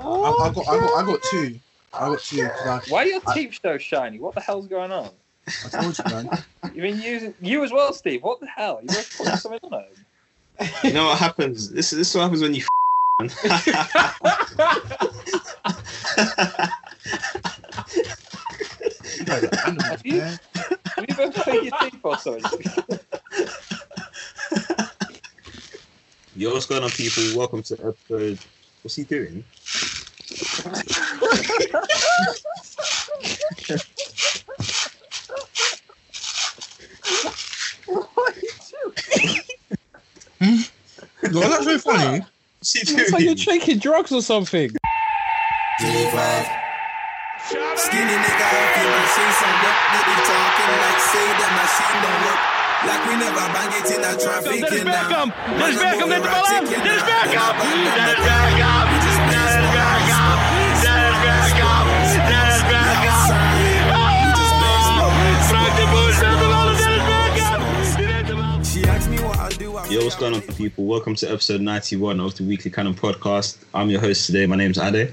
I, I oh, got, I got, I got two. I got two. 'cause I, Why are your teeth so shiny? What the hell's going on? I told you, man. You mean you, you as well, Steve? What the hell? You must put something on it. You know what happens? This, this is what happens when you. man. You guys are animals, Have you- man. Have you been playing your teeth or something? Yo, what's going on, people? Welcome to episode. What's he doing? Hmm? Yo, that's so funny. What's he It's like you're taking drugs or something. Skinny nigga off in my sing some work. They be talking like say that machine don't work. Like we never bang it in a traffic. Dennis in a- Beckham! Dennis Man, Beckham, I'm let the ball out! Dennis. Beckham! Dennis Beckham! Yo, what's going on, people? Welcome to episode 91 of the Weekly Cannon Podcast. I'm your host today. My name's Ade.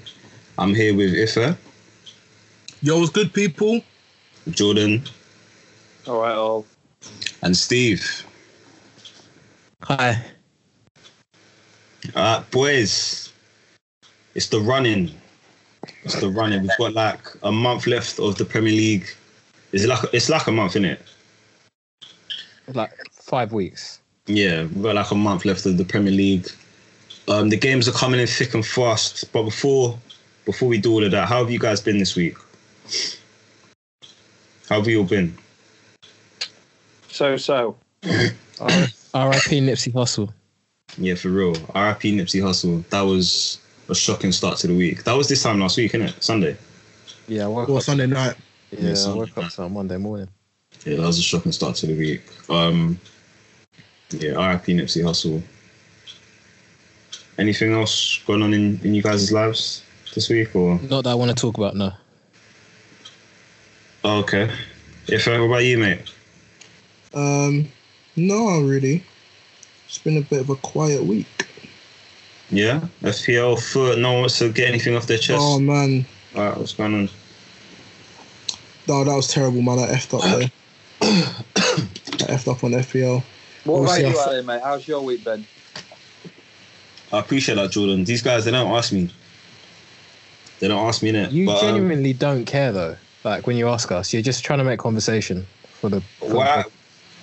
I'm here with Ife, Yo, what's good, people? Jordan, All right, all. and Steve. Hi. Uh, boys, it's the running. It's the running. We've got like a month left of the Premier League. It's like it's like a month, isn't it? Like five weeks. Yeah, we've got like a month left of the Premier League. Um, the games are coming in thick and fast. But before before we do all of that, how have you guys been this week? How have you all been? So, so. R.I.P. Nipsey Hussle. Yeah, for real. RIP Nipsey Hussle. That was a shocking start to the week. That was this time last week, innit? Sunday. Yeah, I woke Or up. Sunday night. Yeah, I Sunday woke up on Monday morning. Yeah, that was a shocking start to the week. Um, yeah, RIP Nipsey Hussle. Anything else going on in, in you guys' lives this week? Or Not that I want to talk about. No. oh, okay. If what about you, mate? Um, no, really. It's been a bit of a quiet week. Yeah, FPL foot. No one wants to get anything off their chest. Oh man, All right, what's going on? no, that was terrible, man. I effed up there. I effed up on FPL. What about you, I f- Ali, mate? How's your week been? I appreciate that, Jordan. These guys, they don't ask me. They don't ask me innit? You But, um, genuinely don't care though. Like when you ask us, you're just trying to make conversation for the. For the- Why?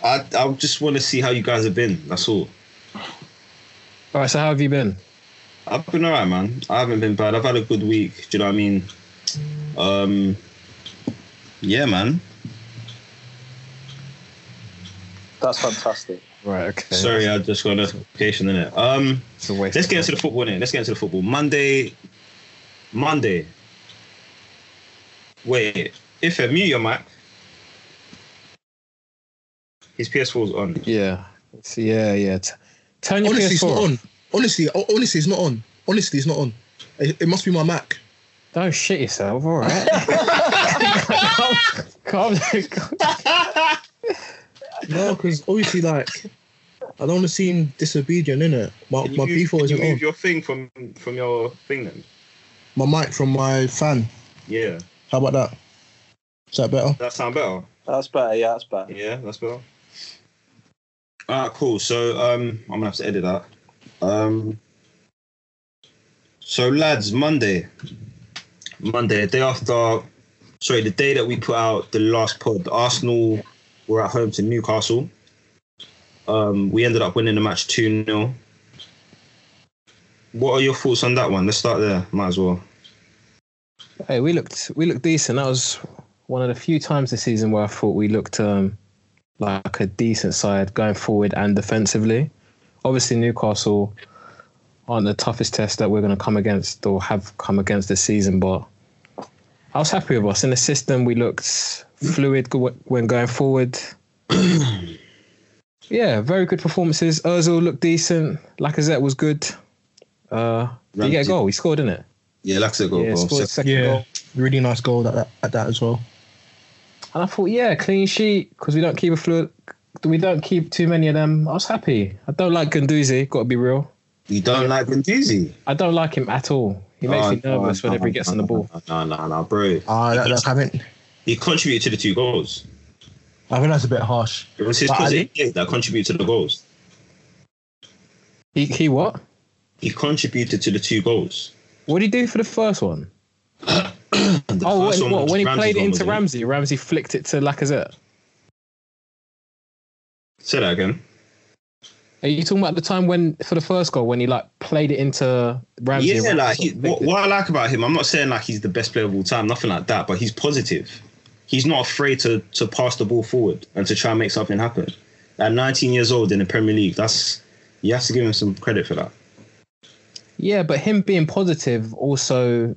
I I just want to see how you guys have been. That's all. All right. So how have you been? I've been alright, man. I haven't been bad. I've had a good week. Do you know what I mean? Um, yeah, man. That's fantastic. Right. Okay. Sorry, I just got a notification in it. Um, It's a waste. let's of get into the football. Innit? Let's get into the football. Monday. Monday. Wait, if I mute your mic. His PS4's on. Yeah. It's- yeah. Yeah. T- turn your Honestly, PS4 not on. Honestly, honestly, it's not on. Honestly, it's not on. It, it must be my Mac. Don't shit yourself. All right. calm, calm, calm. No, because obviously, like, I don't want to seem disobedient, innit? My my move- default can isn't you move on. your thing from from your thing then. My mic from my fan. Yeah, How about that? Is that better? that sound better. That's better. Yeah, that's better. Yeah, that's better. Alright, cool. So um I'm gonna have to edit that. Um so lads, Monday. Monday, the day after sorry, the day that we put out the last pod, Arsenal were at home to Newcastle. Um we ended up winning the match 2-0. What are your thoughts on that one? Let's start there, might as well. Hey, we looked we looked decent. That was one of the few times this season where I thought we looked um, like a decent side going forward and defensively. Obviously, Newcastle aren't the toughest test that we're going to come against or have come against this season, but I was happy with us in the system. We looked fluid when going forward. yeah, very good performances. Özil looked decent. Lacazette was good. Uh, did he get a goal? He scored, didn't it? Yeah, like I said, go, yeah, go. scored So- second goal. Really nice goal at that, at that as well. And I thought, yeah, clean sheet because we don't keep a fluid. We don't keep too many of them. I was happy. I don't like Guendouzi. Got to be real. You don't like Guendouzi? I don't like him at all. He makes Oh, me nervous no, whenever he gets on the ball. No, no, no, bro. Ah, that, that, I think He contributed to the two goals. I think that's a bit harsh. It was his But positive that contributed to the goals. He he what? He contributed to the two goals. What did he do for the first one? The Oh, first when, one what, when he Ramsey's played it into wasn't Ramsey, Ramsey flicked it to Lacazette. Say that again. Are you talking about the time when for the first goal when he like played it into Ramsey? yeah, like he, what, what I like about him, I'm not saying like he's the best player of all time, nothing like that, but he's positive. He's not afraid to to pass the ball forward and to try and make something happen. At 19 years old in the Premier League, that's you have to give him some credit for that. Yeah, but him being positive also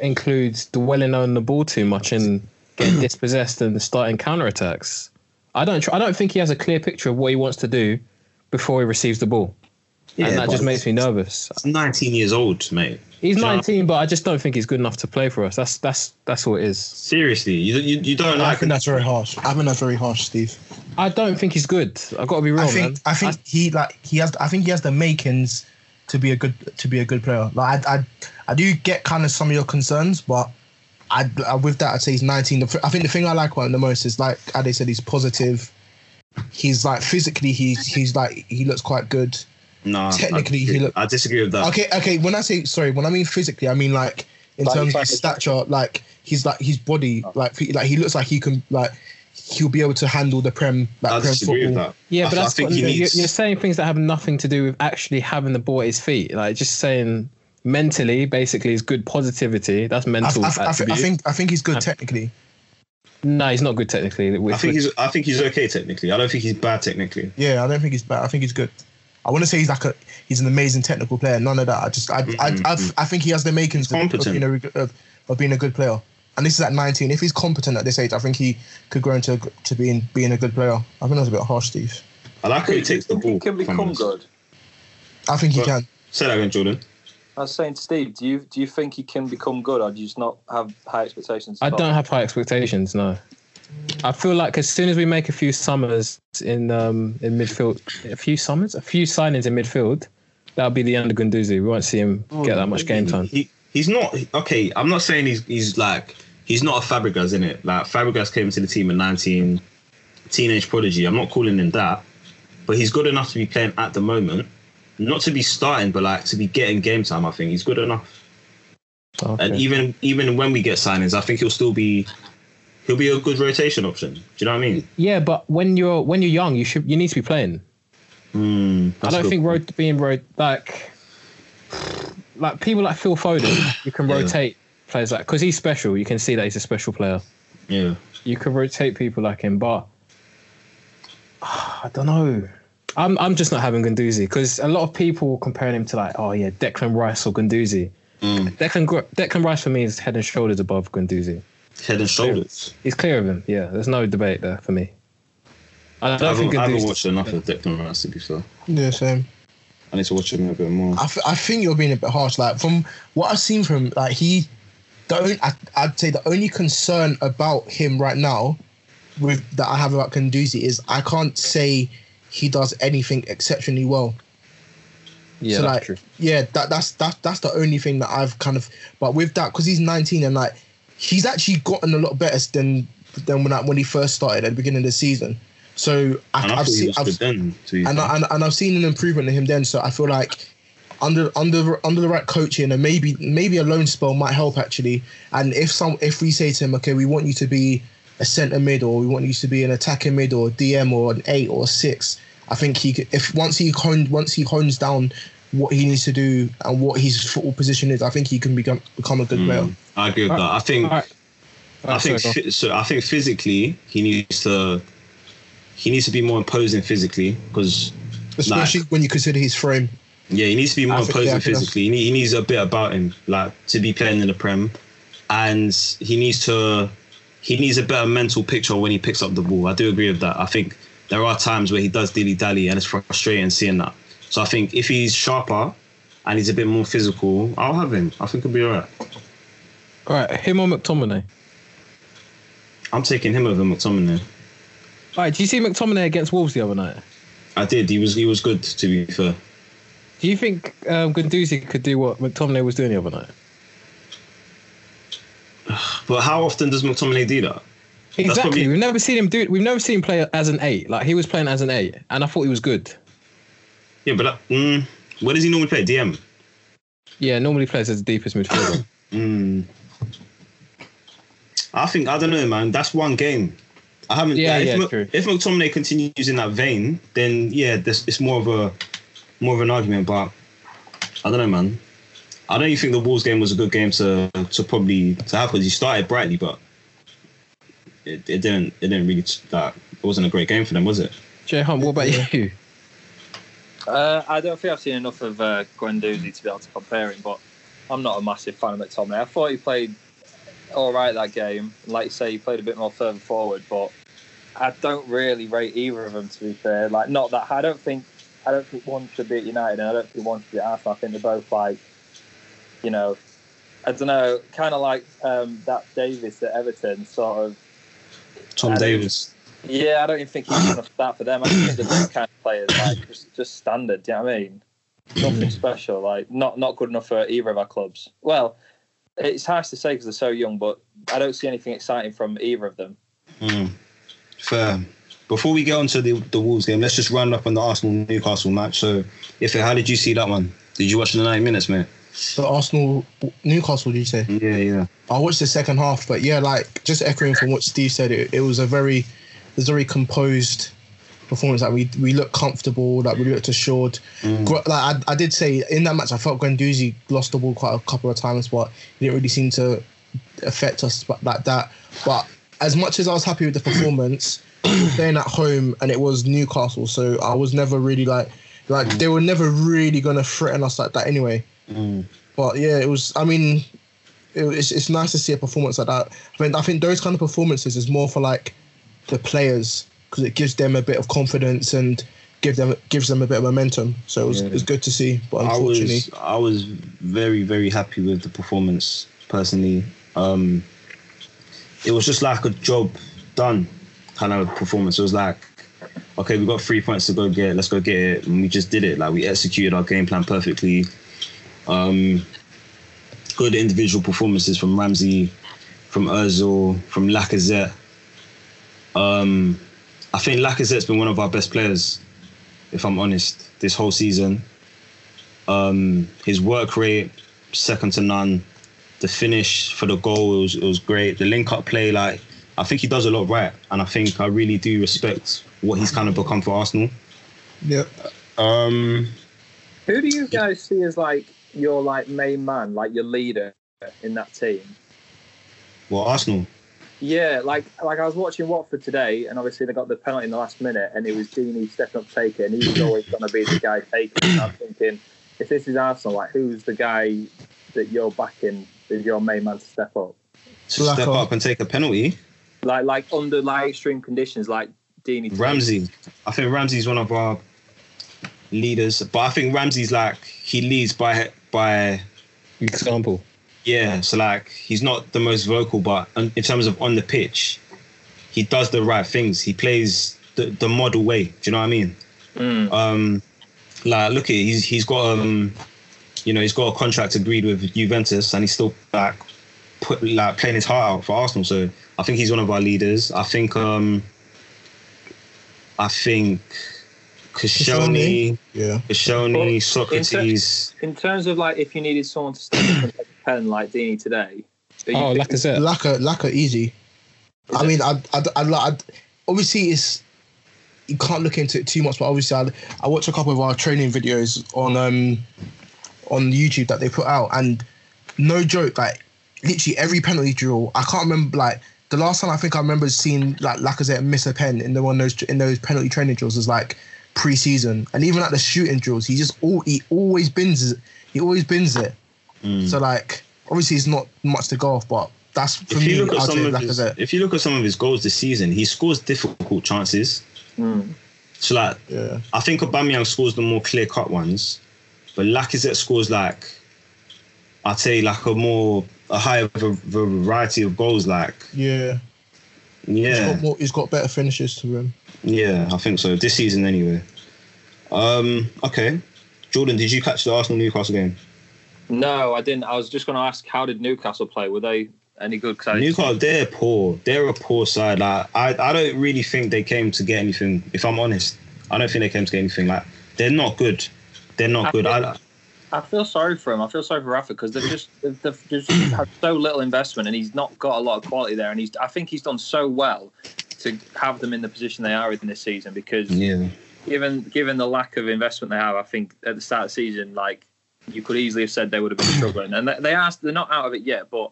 includes dwelling on the ball too much and getting dispossessed and starting counterattacks. I don't. tr- I don't think he has a clear picture of what he wants to do before he receives the ball, and that just makes me nervous. He's 19 years old, mate. He's Do you know- 19, but I just don't think he's good enough to play for us. That's that's that's all it is. Seriously, you you, you don't I like think that's very harsh. I think that's very harsh, Steve. I don't think he's good. I've got to be real, I think man. I think he like he has I think he has the makings to be a good to be a good player. Like I I, I do get kind of some of your concerns, but I, I with that I'd say he's 19. The I think the thing I like about him the most is like Ade said, he's positive. He's like physically he's he's like he looks quite good. No, Technically, I he disagree. look- I disagree with that. Okay, okay. When I say sorry, when I mean physically, I mean like in Like, terms of like- stature, like he's like his body, oh. like he- like he looks like he can like he'll be able to handle the prem I prem disagree with football. that. Yeah, I, but I that's think what, he you're, needs. you're saying things that have nothing to do with actually having the ball at his feet. Like just saying mentally, basically, is good positivity. That's mental. I, I, I attribute. think I think he's good technically. no, he's not good technically. I think he's. I think he's okay technically. I don't think he's bad technically. Yeah, I don't think he's bad. I think he's good. I want to say he's like a he's an amazing technical player. None of that. I just I I, mm-hmm, I, mm-hmm. I think he has the makings of, of, being a, of, of being a good player. And this is at 19. If he's competent at this age, I think he could grow into to being being a good player. I think that's a bit harsh, Steve. I like how he takes the ball. he can become good. I think he But- can. Say that again, Jordan. I was saying, Steve, do you do you think he can become good, or do you just not have high expectations? I don't him? have high expectations. No, I feel like as soon as we make a few summers in um in midfield, a few summers, a few signings in midfield, that'll be the end of Guendouzi. We won't see him get that much game time. He, he's not okay. I'm not saying he's he's like he's not a Fabregas in it. Like Fabregas came to the team at 19, teenage prodigy. I'm not calling him that, but he's good enough to be playing at the moment. Not to be starting, but like to be getting game time. I think he's good enough. Okay. And even even when we get signings, I think he'll still be he'll be a good rotation option. Do you know what I mean? yeah, but when you're when you're young, you should you need to be playing. Mm, I don't think rot- being rot- like like people like Phil Foden, you can Yeah. rotate players like because he's special. You can see that he's a special player. Yeah. You can rotate people like him, but I don't know. I'm I'm just not having Guendouzi because a lot of people comparing him to like oh yeah Declan Rice or Guendouzi. Mm. Declan Declan Rice for me is head and shoulders above Guendouzi. Head and shoulders. He's clear of him. Yeah, there's no debate there for me. I I don't haven't, think I haven't watched enough of Declan Rice to be fair. Yeah, same. I need to watch him a bit more. I think you're being a bit harsh. Like from what I've seen from him, like he, the only, I, I'd say the only concern about him right now, with that I have about Guendouzi is I can't say he does anything exceptionally well. Yeah, so that's like, true. yeah, that that's that that's the only thing that I've kind of. But with that, because he's 19 and like he's actually gotten a lot better than than when I, when he first started at the beginning of the season. So I, I've seen I've, then. And. I, and and I've seen an improvement in him then. So I feel like under under under the right coaching and maybe maybe a loan spell might help actually. And if some if we say to him, okay, we want you to be a centre mid or we want you to be an attacking mid or DM or an eight or a six, I think he could, if once he hone, once he hones down what he needs to do and what his football position is, I think he can become become a good player. Mm, I agree with that. I think All right. I think sorry, go on. phy- so. I think physically he needs to he needs to be more imposing physically because Especially when you consider his frame. yeah he needs to be more think- imposing yeah, I think that's- physically. He, need, he needs a bit about him like to be playing in the prem, and he needs to he needs a better mental picture when he picks up the ball. I do agree with that. I think there are times where he does dilly dally and it's frustrating seeing that. So I think if he's sharper and he's a bit more physical, I'll have him. I think he'll be alright. All right, him or McTominay? I'm taking him over McTominay. All right, did you see McTominay against Wolves the other night? I did. He was he was good to be fair. Do you think um, Guendouzi could do what McTominay was doing the other night? But how often does McTominay do that? Exactly. probably- We've never seen him do it. We've never seen him play as an eight. Like he was playing as an eight, and I thought he was good. Yeah, but that, mm, where does he normally play? DM. Yeah, normally plays as the deepest midfielder. Mm. I think I don't know, man. That's one game. I haven't. Yeah, like, yeah, if, true. if McTominay continues in that vein, then yeah, this it's more of a more of an argument. But I don't know, man. I don't even think the Wolves game was a good game to to probably to have because he started brightly, but it, it didn't it didn't really that it wasn't a great game for them, was it? Jay Hunt, what about you? Uh, I don't think I've seen enough of uh, Guendouzi to be able to compare him, but I'm not a massive fan of McTominay. I thought he played all right that game. Like you say, he played a bit more further forward, but I don't really rate either of them. To be fair, like not that I don't think I don't think one should be at United, and I don't think one should be at Arsenal. I think they're both like, you know, I don't know, kind of like um, that Davies at Everton, sort of. Tom Davies. Yeah, I don't even think he's going to start for them. I think they're those kind of players, like just, just standard. Do you know what I mean? Nothing special, like not not good enough for either of our clubs. Well, it's hard to say because they're so young, but I don't see anything exciting from either of them. Mm. Fair. Before we get on to the, the Wolves game, let's just round up on the Arsenal Newcastle match. So, if how did you see that one? Did you watch the 90 minutes, mate? The Arsenal Newcastle, did you say? Yeah, yeah. I watched the second half, but yeah, like just echoing from what Steve said, it, it was a very, was a very composed performance. Like we we looked comfortable, like we looked assured. Gr- Like I, I did say in that match, I felt Guendouzi lost the ball quite a couple of times, but it didn't really seem to affect us like that. But as much as I was happy with the performance, playing at home and it was Newcastle, so I was never really like like they were never really gonna threaten us like that anyway. Mm. But yeah, it was. I mean, it, it's it's nice to see a performance like that. I mean, I think those kind of performances is more for like the players because it gives them a bit of confidence and give them gives them a bit of momentum. So it was, Yeah. it was good to see. But unfortunately, I was I was very very happy with the performance personally. Um, it was just like a job done kind of performance. It was like, okay, we got three points to go get. Let's go get it, and we just did it. Like we executed our game plan perfectly. Um, good individual performances from Ramsey, from Özil, from Lacazette. Um, I think Lacazette's been one of our best players, if I'm honest, this whole season. Um, his work rate, second to none. The finish for the goal it was, it was great. The link up play, like I think he does a lot right, and I think I really do respect what he's kind of become for Arsenal. yeah, Um, Who do you guys see as like your like main man, like your leader in that team? well, Arsenal. Yeah, like like I was watching Watford today, and obviously they got the penalty in the last minute, and it was Deeney stepping up to take it, and he was always going to be the guy taking. it. And I'm thinking, if this is Arsenal, like who's the guy that you're backing as your main man to step up? To step Lacazette. up and take a penalty. Like like under like extreme conditions, like Deeney. Ramsey. I think Ramsey's one of our leaders, but I think Ramsey's like he leads by by Example. Yeah, so like he's not the most vocal, but in in terms of on the pitch, he does the right things. He plays the, the model way. Do you know what I mean? Mm. Um, like look at he's he's got um, you know, he's got a contract agreed with Juventus, and he's still like put like playing his heart out for Arsenal. So I think he's one of our leaders. I think um, I think Koscielny, yeah. Koscielny, Sokratis. In terms of like if you needed someone to step up and take a pen like Deeney today. who you Oh, think- Lacazette. Lacquer, lacquer, easy. I mean, I, I, I, I, obviously it's you can't look into it too much, but obviously I, I watch a couple of our training videos on um on YouTube that they put out, and no joke, like literally every penalty drill, I can't remember like the last time I think I remember seeing like Lacazette miss a pen in the one those in those penalty training drills was like pre-season, and even at the shooting drills, he just all he always bins it. He always bins it. Mm. So like obviously it's not much to go off, but that's for if me. you look at I'd some say of his, Lacazette. if you look at some of his goals this season, he scores difficult chances. Mm. So like, Yeah. I think Aubameyang scores the more clear cut ones, but Lacazette scores like, I'd say like a more a higher variety of goals. Like, Yeah. He's yeah, got more he's got better finishes to him. yeah, I think so. This season anyway. Um, okay. Jordan, did you catch the Arsenal Newcastle game? No, I didn't. I was just going to ask, how did Newcastle play? Were they any good? 'Cause I- Newcastle, they're poor. They're a poor side. Like I, I don't really think they came to get anything. If I'm honest, I don't think they came to get anything. Like they're not good. They're not I good. think- I, I feel sorry for him. I feel sorry for Rafa because they've just they've, they've just had so little investment, and he's not got a lot of quality there. And he's I think he's done so well to have them in the position they are in this season because yeah. given given the lack of investment they have, I think at the start of the season, like you could easily have said they would have been struggling, and they, they are they're not out of it yet. But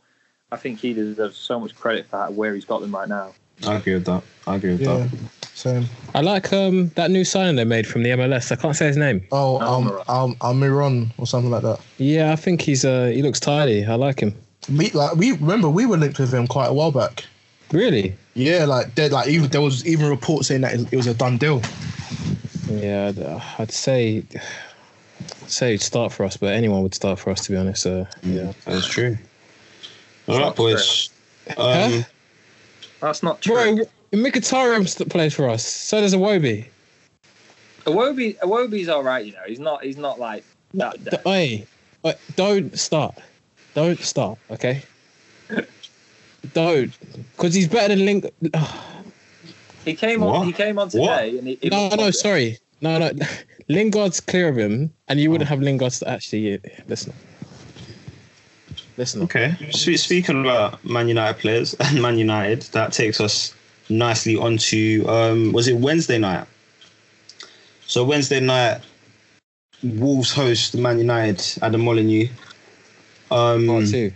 I think he deserves so much credit for where he's got them right now. I agree with that. I agree with Yeah, that. same. I like um that new signing they made from the MLS. I can't say his name. Oh, um, Almiron. um, Almiron or something like that. Yeah, I think he's uh he looks tidy. I like him. We like we remember we were linked with him quite a while back. Really? Yeah, like there, like even there was even reports saying that it it was a done deal. Yeah, I'd, uh, I'd say say he'd start for us, but anyone would start for us to be honest. Uh, yeah. That's true. All right, not boys. Huh? Um, That's not true. Bro, Mkhitaryan plays for us. So does Iwobi. Iwobi Iwobi's all right. You know, he's not he's not like that. D- Hey, uh, don't start. Don't start. Okay. don't, because he's better than Link. He came What? on. He came on What? today, and he, he no, no, positive. sorry, no, no. Lingard's clear of him, and you wouldn't have Lingard to actually listen. Listen. okay. Spe- Speaking about Man United players and Man United, that takes us nicely onto um, was it Wednesday night? So Wednesday night, Wolves host Man United at the Molineux. Um, Part two.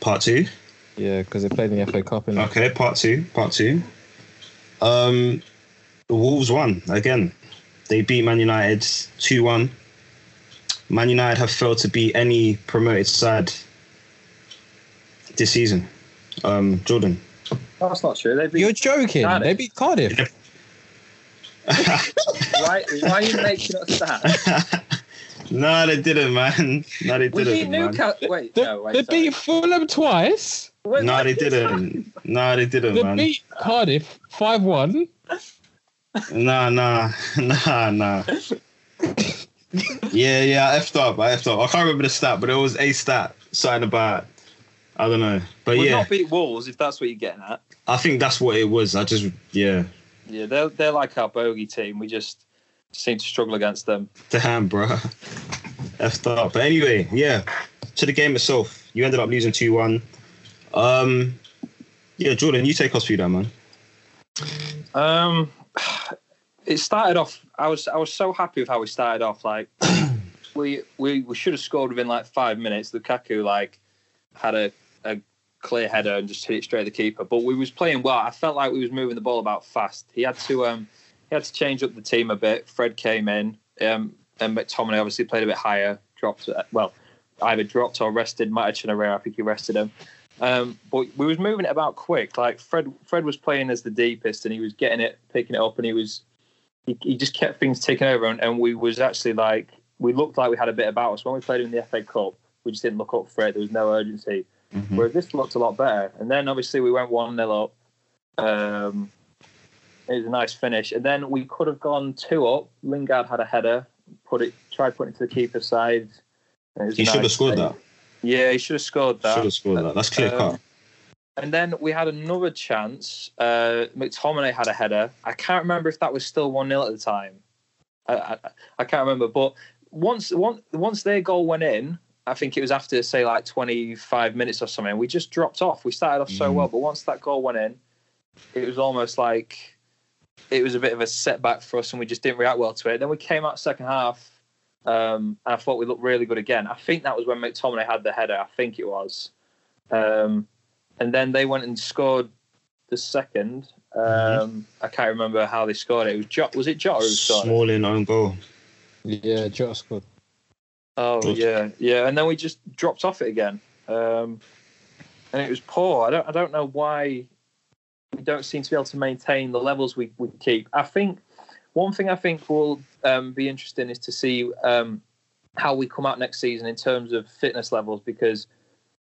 Part two. Yeah, because they played in the FA Cup. Okay, part two. Part two. Um, the Wolves won again. They beat Man United two one. Man United have failed to beat any promoted side this season. Um, Jordan. That's not true. They beat, You're joking. Cardiff. They beat Cardiff. why, why are you making us that? no, they didn't, man. No, they We didn't. man. Newcastle. Wait, They, no, wait. they sorry. beat Fulham twice. Wait, No, they didn't. No, they didn't, They man. beat Cardiff five one. Nah, nah, nah, nah. yeah, yeah, I effed up. I effed up. I can't remember the stat, but it was a stat, something about, I don't know. But We've yeah, not beat Wolves, if that's what you're getting at. I think that's what it was. I just, yeah, Yeah, they're they're like our bogey team. We just seem to struggle against them. damn, bro. Effed up. But anyway, yeah, to the game itself, you ended up losing 2 1. Um, yeah, Jordan, you take us through that, man. Um, it started off. I was I was so happy with how we started off. Like we we we should have scored within like five minutes. Lukaku like had a a clear header and just hit it straight at the keeper. But we was playing well. I felt like we was moving the ball about fast. He had to um he had to change up the team a bit. Fred came in. Um, and McTominay obviously played a bit higher. Dropped uh, well, either dropped or rested. Matic and Herrera, I think he rested him. Um, but we was moving it about quick. Like Fred, Fred was playing as the deepest, and he was getting it, picking it up, and he was he, he just kept things taking over. And, and we was actually like we looked like we had a bit about us when we played in the FA Cup. We just didn't look up for it. There was no urgency. Whereas this looked a lot better. And then obviously we went one 0 up. Um, it was a nice finish, and then we could have gone two up. Lingard had a header, put it, tried putting it to the keeper's side. and it was He a should have scored that. Yeah, he should have scored that. Should have scored that. That's clear Um, cut. And then we had another chance. Uh, McTominay had a header. I can't remember if that was still 1 0 at the time. I, I, I can't remember. But once, once, once their goal went in, I think it was after, say, like 25 minutes or something, we just dropped off. We started off so Mhm. well. But once that goal went in, it was almost like it was a bit of a setback for us and we just didn't react well to it. Then we came out second half. Um, and I thought we looked really good again. I think that was when McTominay had the header. I think it was. Um, and then they went and scored the second. Um, I can't remember how they scored it. It was Jota, was it Jota who scored? it? Smalling own goal. Yeah, Jota scored. Oh Good. yeah, yeah. And then we just dropped off it again. Um, and it was poor. I don't I don't know why we don't seem to be able to maintain the levels we, we keep. I think one thing I think will um, be interesting is to see um, how we come out next season in terms of fitness levels because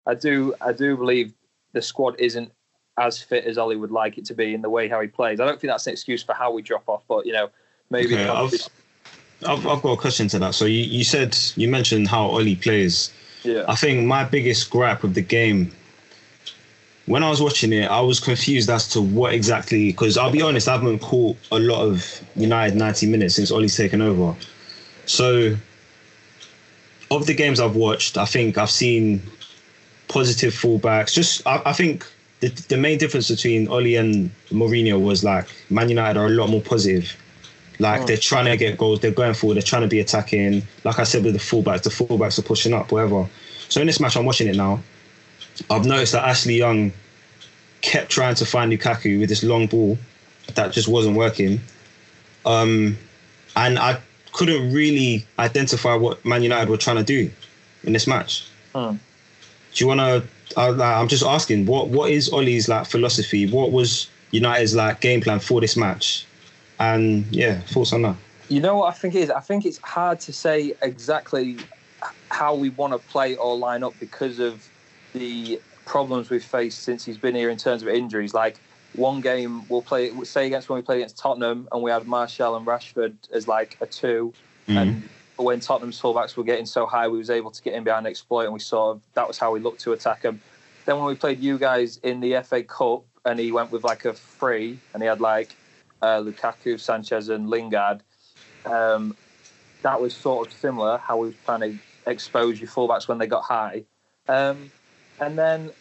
I do I do believe the squad isn't as fit as Ole would like it to be in the way how he plays. I don't think that's an excuse for how we drop off, but you know maybe Okay, I've- I've, I've got a question to that. So you, you said you mentioned how Ole plays. Yeah. I think my biggest gripe with the game, when I was watching it, I was confused as to what exactly. Because I'll be honest, I haven't caught a lot of United 90 minutes since Ole's taken over. So, of the games I've watched, I think I've seen positive fullbacks. Just, I, I think the, the main difference between Ole and Mourinho was like Man United are a lot more positive. Like mm. they're trying to get goals, they're going forward, they're trying to be attacking. Like I said with the fullbacks, the fullbacks are pushing up, whatever. So in this match, I'm watching it now. I've noticed that Ashley Young kept trying to find Lukaku with this long ball that just wasn't working. Um, and I couldn't really identify what Man United were trying to do in this match. Hmm. Do you want to? Uh, I'm just asking, what what is Ole's like philosophy? What was United's like game plan for this match? And yeah, thoughts on that. You know what I think it is? I think it's hard to say exactly how we want to play or line up because of the problems we've faced since he's been here in terms of injuries. Like one game we'll play, say against when we played against Tottenham, and we had Martial and Rashford as like a 2 and when Tottenham's fullbacks were getting so high, we was able to get in behind and exploit, and we sort of that was how we looked to attack them. Then when we played you guys in the FA Cup, and he went with like a free, and he had like uh, Lukaku, Sanchez, and Lingard. Um, that was sort of similar how we was trying to expose your fullbacks when they got high. Um, and then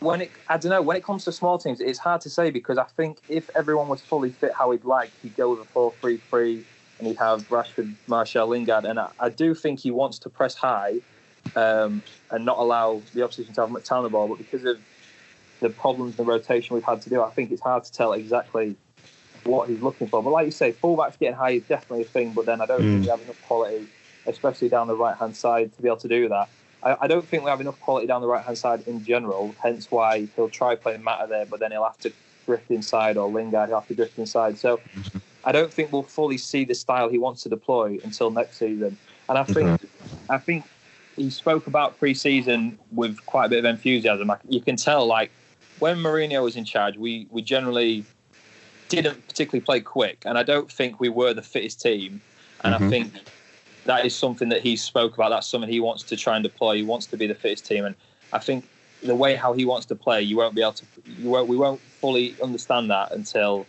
when it, I don't know, when it comes to small teams, it's hard to say because I think if everyone was fully fit how he'd like, he'd go with a 4 3 3 and he'd have Rashford, Martial, Lingard. And I, I do think he wants to press high um, and not allow the opposition to have much time on the ball. But because of the problems and the rotation we've had to do, I think it's hard to tell exactly what he's looking for. But like you say, fullbacks getting high is definitely a thing. But then I don't think we have enough quality, especially down the right hand side, to be able to do that. I, I don't think we have enough quality down the right hand side in general. Hence why he'll try playing Mata there, but then he'll have to drift inside, or Lingard he'll have to drift inside. So I don't think we'll fully see the style he wants to deploy until next season. And I think I think he spoke about pre-season with quite a bit of enthusiasm. Like you can tell, like when Mourinho was in charge, we we generally didn't particularly play quick, and I don't think we were the fittest team. And I mm-hmm. think that is something that he spoke about. That's something he wants to try and deploy. He wants to be the fittest team, and I think the way how he wants to play, you won't be able to. You won't. We won't fully understand that until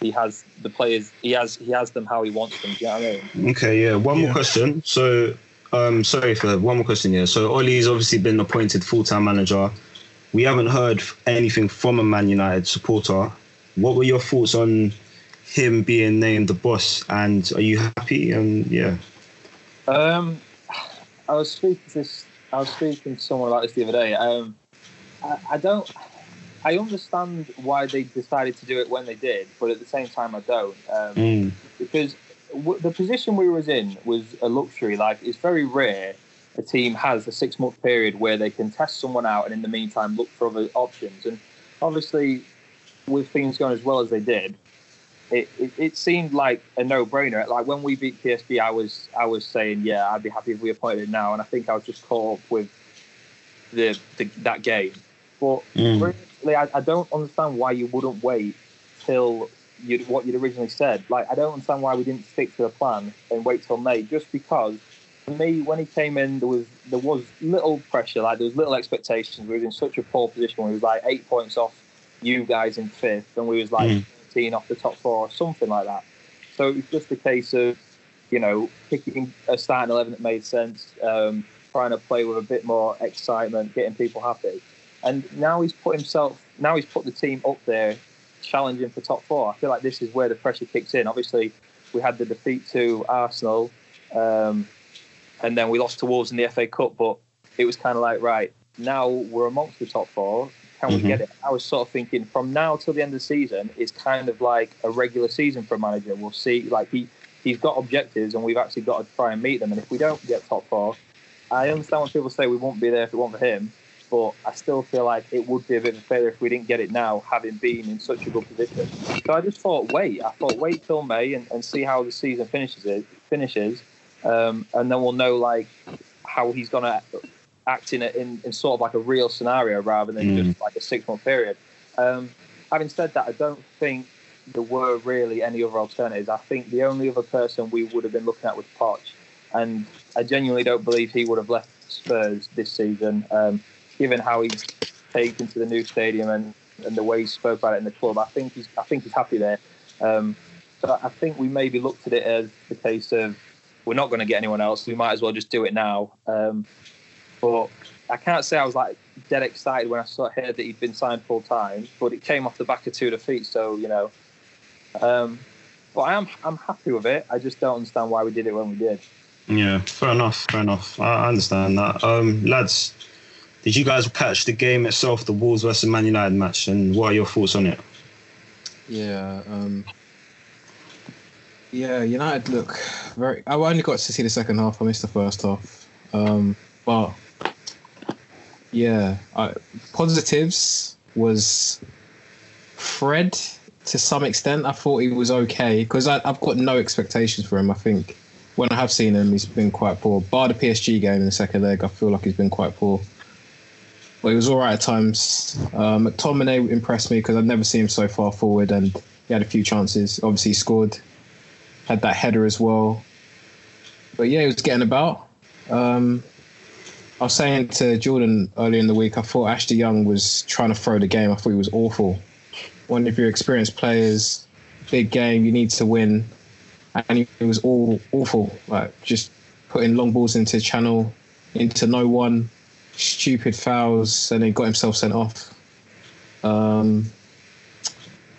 he has the players. He has. He has them how he wants them. Do you know what I mean? Okay, yeah. One Yeah. more question. So, um, sorry for one more question. Yeah. So Ole's obviously been appointed full-time manager. We haven't heard anything from a Man United supporter. What were your thoughts on him being named the boss? And are you happy? And yeah, Um, I was speaking to this. I was speaking to someone about this the other day. Um, I, I don't. I understand why they decided to do it when they did, but at the same time, I don't. Um, Mm. because w- the position we was in was a luxury. Like it's very rare a team has a six month period where they can test someone out and in the meantime look for other options. And obviously, with things going as well as they did, it, it, it seemed like a no brainer. Like when we beat PSG, I was I was saying, yeah, I'd be happy if we appointed him now. And I think I was just caught up with the, the that game. But Mm. realistically, I, I don't understand why you wouldn't wait till you what you'd originally said. Like I don't understand why we didn't stick to the plan and wait till May. Just because for me, when he came in, there was there was little pressure. Like there was little expectations. We were in such a poor position. We was like eight points off you guys in fifth, and we was like Mm. 13 off the top four or something like that. So it was just a case of you know picking a starting eleven that made sense. Um, trying to play with a bit more excitement, getting people happy. And now he's put himself, now he's put the team up there, challenging for top four. I feel like this is where the pressure kicks in. Obviously, we had the defeat to Arsenal, um, and then we lost to Wolves in the FA Cup. But it was kind of like, right now we're amongst the top four. Can we Mhm. get it? I was sort of thinking from now till the end of the season is kind of like a regular season for a manager. We'll see. Like he he's got objectives, and we've actually got to try and meet them. And if we don't get top four, I understand when people say we won't be there if it weren't for him, but I still feel like it would be a bit of a failure if we didn't get it now, having been in such a good position. So I just thought, wait. I thought, wait till May and, and see how the season finishes. It finishes, um, and then we'll know like how he's gonna act in, in in sort of like a real scenario rather than Mm. just like a six month period. Um, having said that, I don't think there were really any other alternatives. I think the only other person we would have been looking at was Poch, and I genuinely don't believe he would have left Spurs this season, um, given how he's taken to the new stadium and, and the way he spoke about it in the club. I think he's I think he's happy there. Um, so I think we maybe looked at it as the case of we're not going to get anyone else. We might as well just do it now. Um, but I can't say I was like dead excited when I saw heard that he'd been signed full time. But it came off the back of two defeats, so you know. Um, but I am I'm happy with it. I just don't understand why we did it when we did. Yeah, fair enough. Fair enough. I I understand that. Um, lads, did you guys catch the game itself, the Wolves versus Man United match, and what are your thoughts on it? Yeah. Um, yeah, United look very. I only got to see the second half. I missed the first half. Um, but yeah, I, positives was Fred to some extent. I thought he was okay because I've got no expectations for him. I think when I have seen him, he's been quite poor. Bar the PSG game in the second leg, I feel like he's been quite poor. But he was all right at times. Uh, McTominay impressed me because I've never seen him so far forward, and he had a few chances. Obviously, he scored, had that header as well. But yeah, he was getting about. Um, I was saying to Jordan earlier in the week, I thought Ashley Young was trying to throw the game. I thought he was awful. One of your experienced players, big game, you need to win, and he was all awful. Like just putting long balls into channel, into no one, stupid fouls, and he got himself sent off. Um,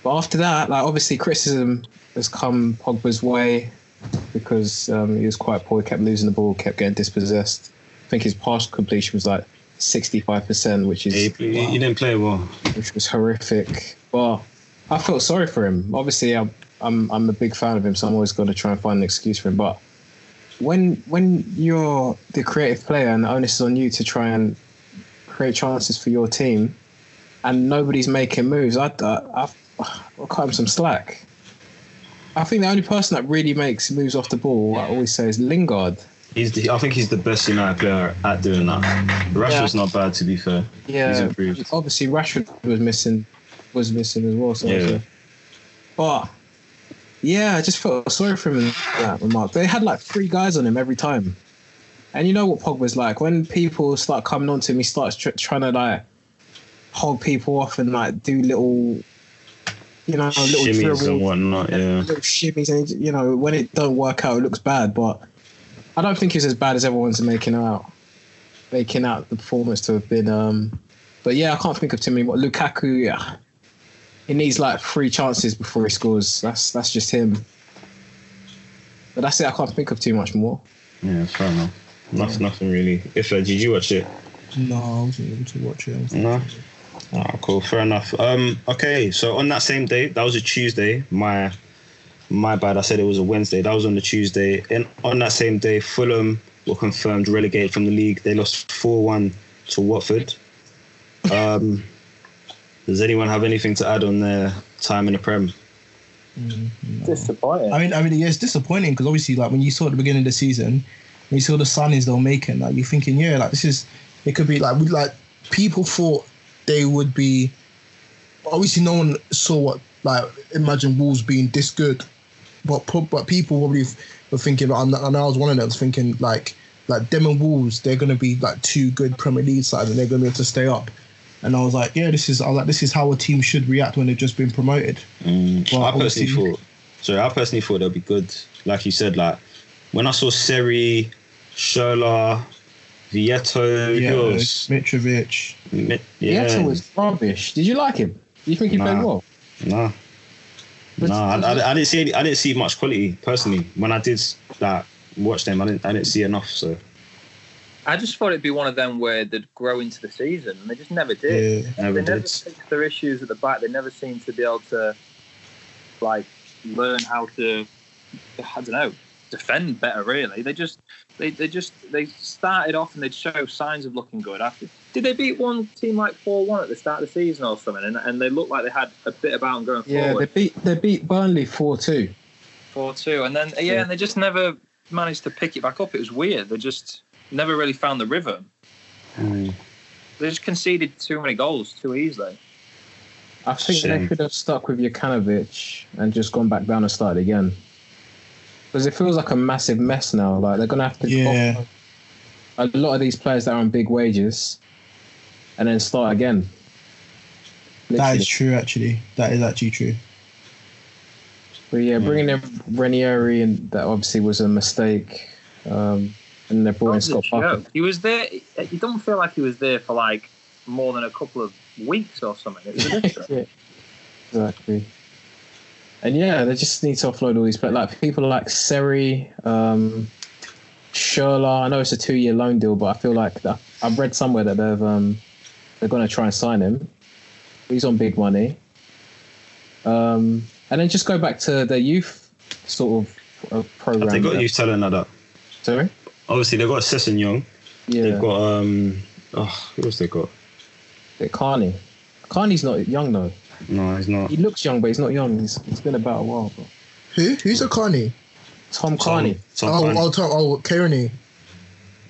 but after that, like obviously criticism has come Pogba's way because um, he was quite poor. Kept losing the ball, kept getting dispossessed. I think his pass completion was like sixty-five percent, which is He, he- he didn't play well. which was horrific. But I felt sorry for him. Obviously, I'm I'm, I'm a big fan of him, so I'm always going to try and find an excuse for him. But when when you're the creative player and the onus is on you to try and create chances for your team, and nobody's making moves, I I, I I'll cut him some slack. I think the only person that really makes moves off the ball, I always say, is Lingard. He's the, I think he's the best United player at doing that. Rashford's not bad, to be fair. Yeah, He's improved. obviously Rashford was missing, was missing as well. So Yeah. yeah. but yeah, I just felt sorry for him in that remark. They had like three guys on him every time, and you know what Pogba's like when people start coming on to him, he starts tr- trying to like hold people off and like do little, you know, little Shimmies dribbles and whatnot, yeah. little shimmies, and you know when it don't work out, it looks bad. But I don't think it's as bad as everyone's making out, making out the performance to have been. Um, but yeah, I can't think of too many. more. Lukaku, yeah, he needs like three chances before he scores. That's that's just him. But that's it. I can't think of too much more. Yeah, fair enough. Nothing, nothing really. If uh, did you watch it? No, I wasn't able to watch it. No. Ah, cool. Fair enough. Um, okay, so on that same day, that was a Tuesday. My my bad. I said it was a Wednesday. That was on the Tuesday. And on that same day, Fulham were confirmed relegated from the league. They lost four one to Watford. Um, does anyone have anything to add on their time in the Prem? Disappointing. I mean, I mean, yeah, it's disappointing because obviously, like when you saw at the beginning of the season, when you saw the signings they were making, like you're thinking, yeah, like this is, it could be like we like people thought they would be. Obviously, no one saw what like imagine Wolves being this good, but pro- but people probably were thinking, and and I was one of them, was thinking like like them and Wolves, they're gonna be like two good Premier League sides, and they're gonna be able to stay up. And I was like, yeah, this is I was like this is how a team should react when they've just been promoted. Mm, Well, I personally thought, sorry, I personally thought they'll be good. Like you said, like when I saw Seri, Schürrle, Vietto, Yeah, who? Mitrovic. Mi- Yeah, Yeah, was rubbish. Did you like him? Do you think he played well? no, But- no, I, I, I didn't see any, I didn't see much quality personally. When I did that watch them, I didn't I didn't see enough. So I just thought it'd be one of them where they'd grow into the season, and they just never did. Yeah. never they never fixed their issues at the back. They never seemed to be able to, like, learn how to, I don't know, defend better. Really, they just, they, they just, they started off and they'd show signs of looking good. After, did they beat one team like four one at the start of the season or something? And, and they looked like they had a bit about them going forward. Yeah, they beat they beat Burnley four two. Four two, and then yeah, and they just never managed to pick it back up. It was weird. They just never really found the rhythm. mm, They just conceded too many goals too easily. I think Shame. they could have stuck with Jokanovic and just gone back down and started again. Because it feels like a massive mess now. Like they're gonna have to Yeah. a lot of these players that are on big wages and then start again. That Literally. is true, actually. That is actually true. But yeah, bringing in Ranieri and that obviously was a mistake. Um, and they brought in That Scott Parker. He was there. You don't feel like he was there for like more than a couple of weeks or something. It was yeah, exactly. And yeah, they just need to offload all these But Like people like Seri, um, Schürrle. I know it's a two-year loan deal, but I feel like I've read somewhere that they've um, they're going to try and sign him. He's on big money. Um, and then just go back to the youth sort of uh, program. Have they got that- youth talent at that? Sorry. Obviously, they've got Sessegnon. Yeah. They've got um. Oh, who else they got? They're Cairney. Cairney's not young though. No, he's not. He looks young, but he's not young. He's, he's been about a while. Bro. Who? Who's a Cairney? Tom Cairney. Tom Oh, Cairney. oh, Tom, oh, Kearney.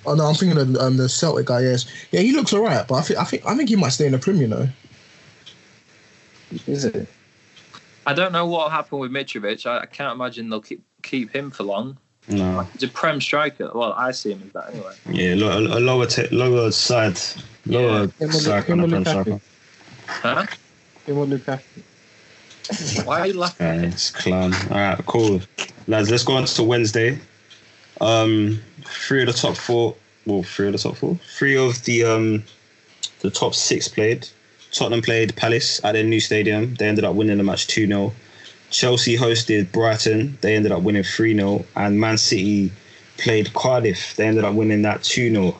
Oh no, I'm thinking of um, the Celtic guy. Yes, yeah, he looks alright, but I think I think I think he might stay in the Premier. You know, Is it? I don't know what happened with Mitrovic. I, I can't imagine they'll keep keep him for long. No. He's a prem striker. Well, I see him as that anyway. Yeah, lo- a, a lower t- lower side, lower Him or side Lu- him kind of prem Lukaku? striker. Huh? Him or Lukaku? Why are you laughing? Yeah, it's clown. All right, cool, lads. Let's go on to Wednesday. Um, three of the top four. Well, three of the top four. Three of the um, the top six played. Tottenham played Palace at their new stadium. They ended up winning the match two 0 Chelsea hosted Brighton. They ended up winning three 0 And Man City played Cardiff. They ended up winning that two 0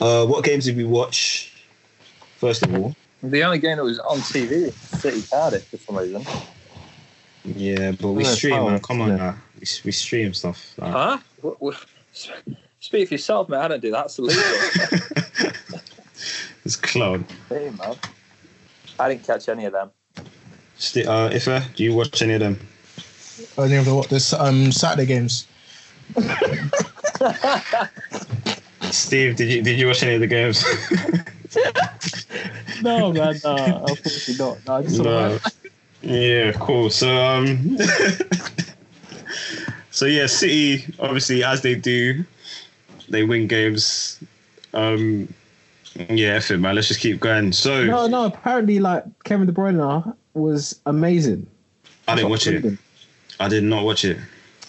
Uh, what games did we watch? First of all, The only game that was on TV was City Cardiff for some reason. yeah, but we stream, man. Come on, yeah. now. We, we stream stuff. like- Huh? What, what, speak for yourself, man. I don't do that. It's illegal. it's clown. hey, man. I didn't catch any of them. Sti- uh, Ife, do you watch any of them? any of the what the um Saturday games. Steve, did you did you watch any of the games? No, man. No, unfortunately not. No, I just no. Yeah, cool. So um, so yeah, City obviously as they do, they win games. Um, yeah, F it, man. Let's just keep going. So No, no. Apparently, like Kevin De Bruyne was amazing. I didn't watch it. I did not watch it.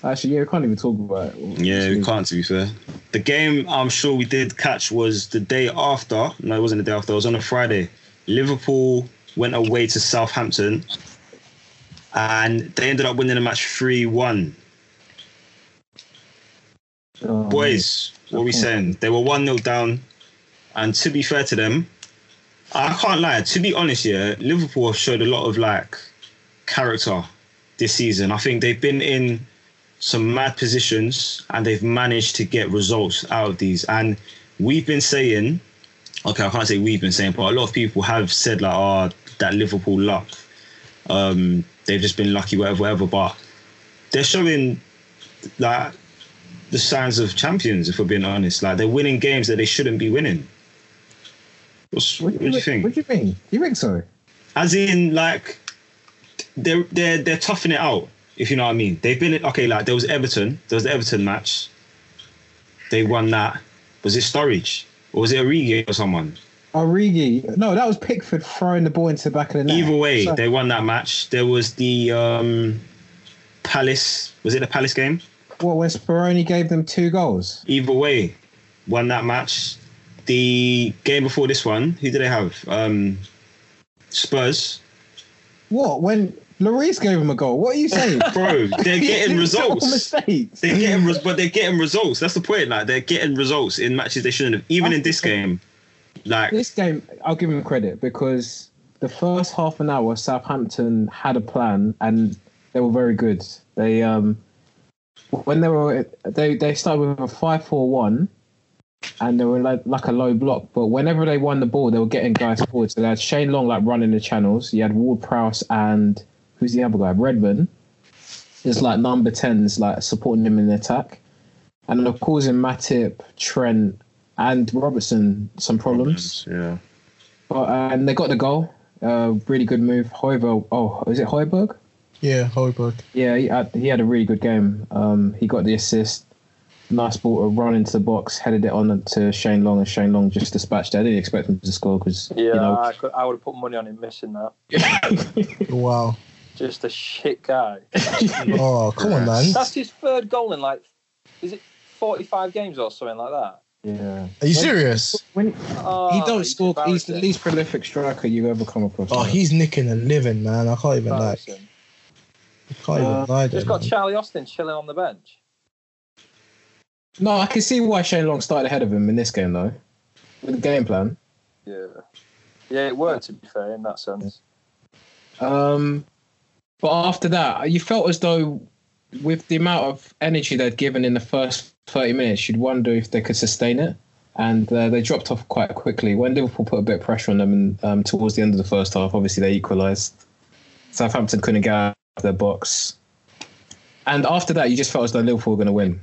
Actually, yeah, we can't even talk about it. Yeah, we can't. To be fair, the game I'm sure we did catch was the day after. No, it wasn't the day after. It was on a Friday. Liverpool went away to Southampton, and they ended up winning the match three one. Oh, Boys, what are we saying? They were one 0 down, and to be fair to them, I can't lie. To be honest, yeah, Liverpool have showed a lot of like character this season. I think they've been in some mad positions and they've managed to get results out of these. And we've been saying, okay, I can't say we've been saying, but a lot of people have said like, oh, that Liverpool luck. Um, they've just been lucky, whatever, whatever. But they're showing like the signs of champions, if we're being honest. Like they're winning games that they shouldn't be winning. What's, what, do you think? What do you mean? You think so? As in, like, they're they're they're toughing it out. If you know what I mean. They've been okay. Like there was Everton. There was the Everton match. They won that. Was it Sturridge or was it Origi or someone? Origi. No, that was Pickford throwing the ball into the back of the net. Either way, So- they won that match. There was the um, Palace. Was it the Palace game? What when Speroni gave them two goals? Either way, won that match. The game before this one, who did they have? Um, Spurs. What when Lloris gave him a goal? What are you saying? Bro, they're getting These are all results. Mistakes. They're getting, res- but they're getting results. That's the point. Like they're getting results in matches they shouldn't have. Even in this game, like This game, I'll give him credit because the first half an hour, Southampton had a plan and they were very good. They um when they were they they started with a five four one, and they were like like a low block. But whenever they won the ball, they were getting guys forward. So they had Shane Long like running the channels. You had Ward Prowse and who's the other guy? Redmond. Is like number tens like supporting him in the attack, and they're causing Matip, Trent, and Robertson some problems. Yeah. But, uh, and they got the goal. Uh, really good move. Højbjerg. Oh, is it Højbjerg? Yeah, Højbjerg. Yeah, he had, he had a really good game. Um, he got the assist. Nice ball to run into the box, headed it on to Shane Long, and Shane Long just dispatched it. I didn't expect him to score because Yeah, you know I, could, I would have put money on him missing that. Wow. Just a shit guy. Oh, come on, man. That's his third goal in like, is it 45 games or something like that? yeah. Are you serious? When Oh, he don't it's score, he's the least prolific striker you ever come across. Oh, he's nicking and living, man. I can't even like. Embarrassing. I can't Uh. Just got. Charlie Austin chilling on the bench. no, I can see why Shane Long started ahead of him in this game though, with the game plan. Yeah. Yeah, it worked to be fair in that sense. Um, but after that, you felt as though, with the amount of energy they'd given in the first 30 minutes, you'd wonder if they could sustain it. And uh, they dropped off quite quickly. When Liverpool put a bit of pressure on them and, um, towards the end of the first half, obviously they equalised. Southampton couldn't get their box. And after that, you just felt as though Liverpool were going to win.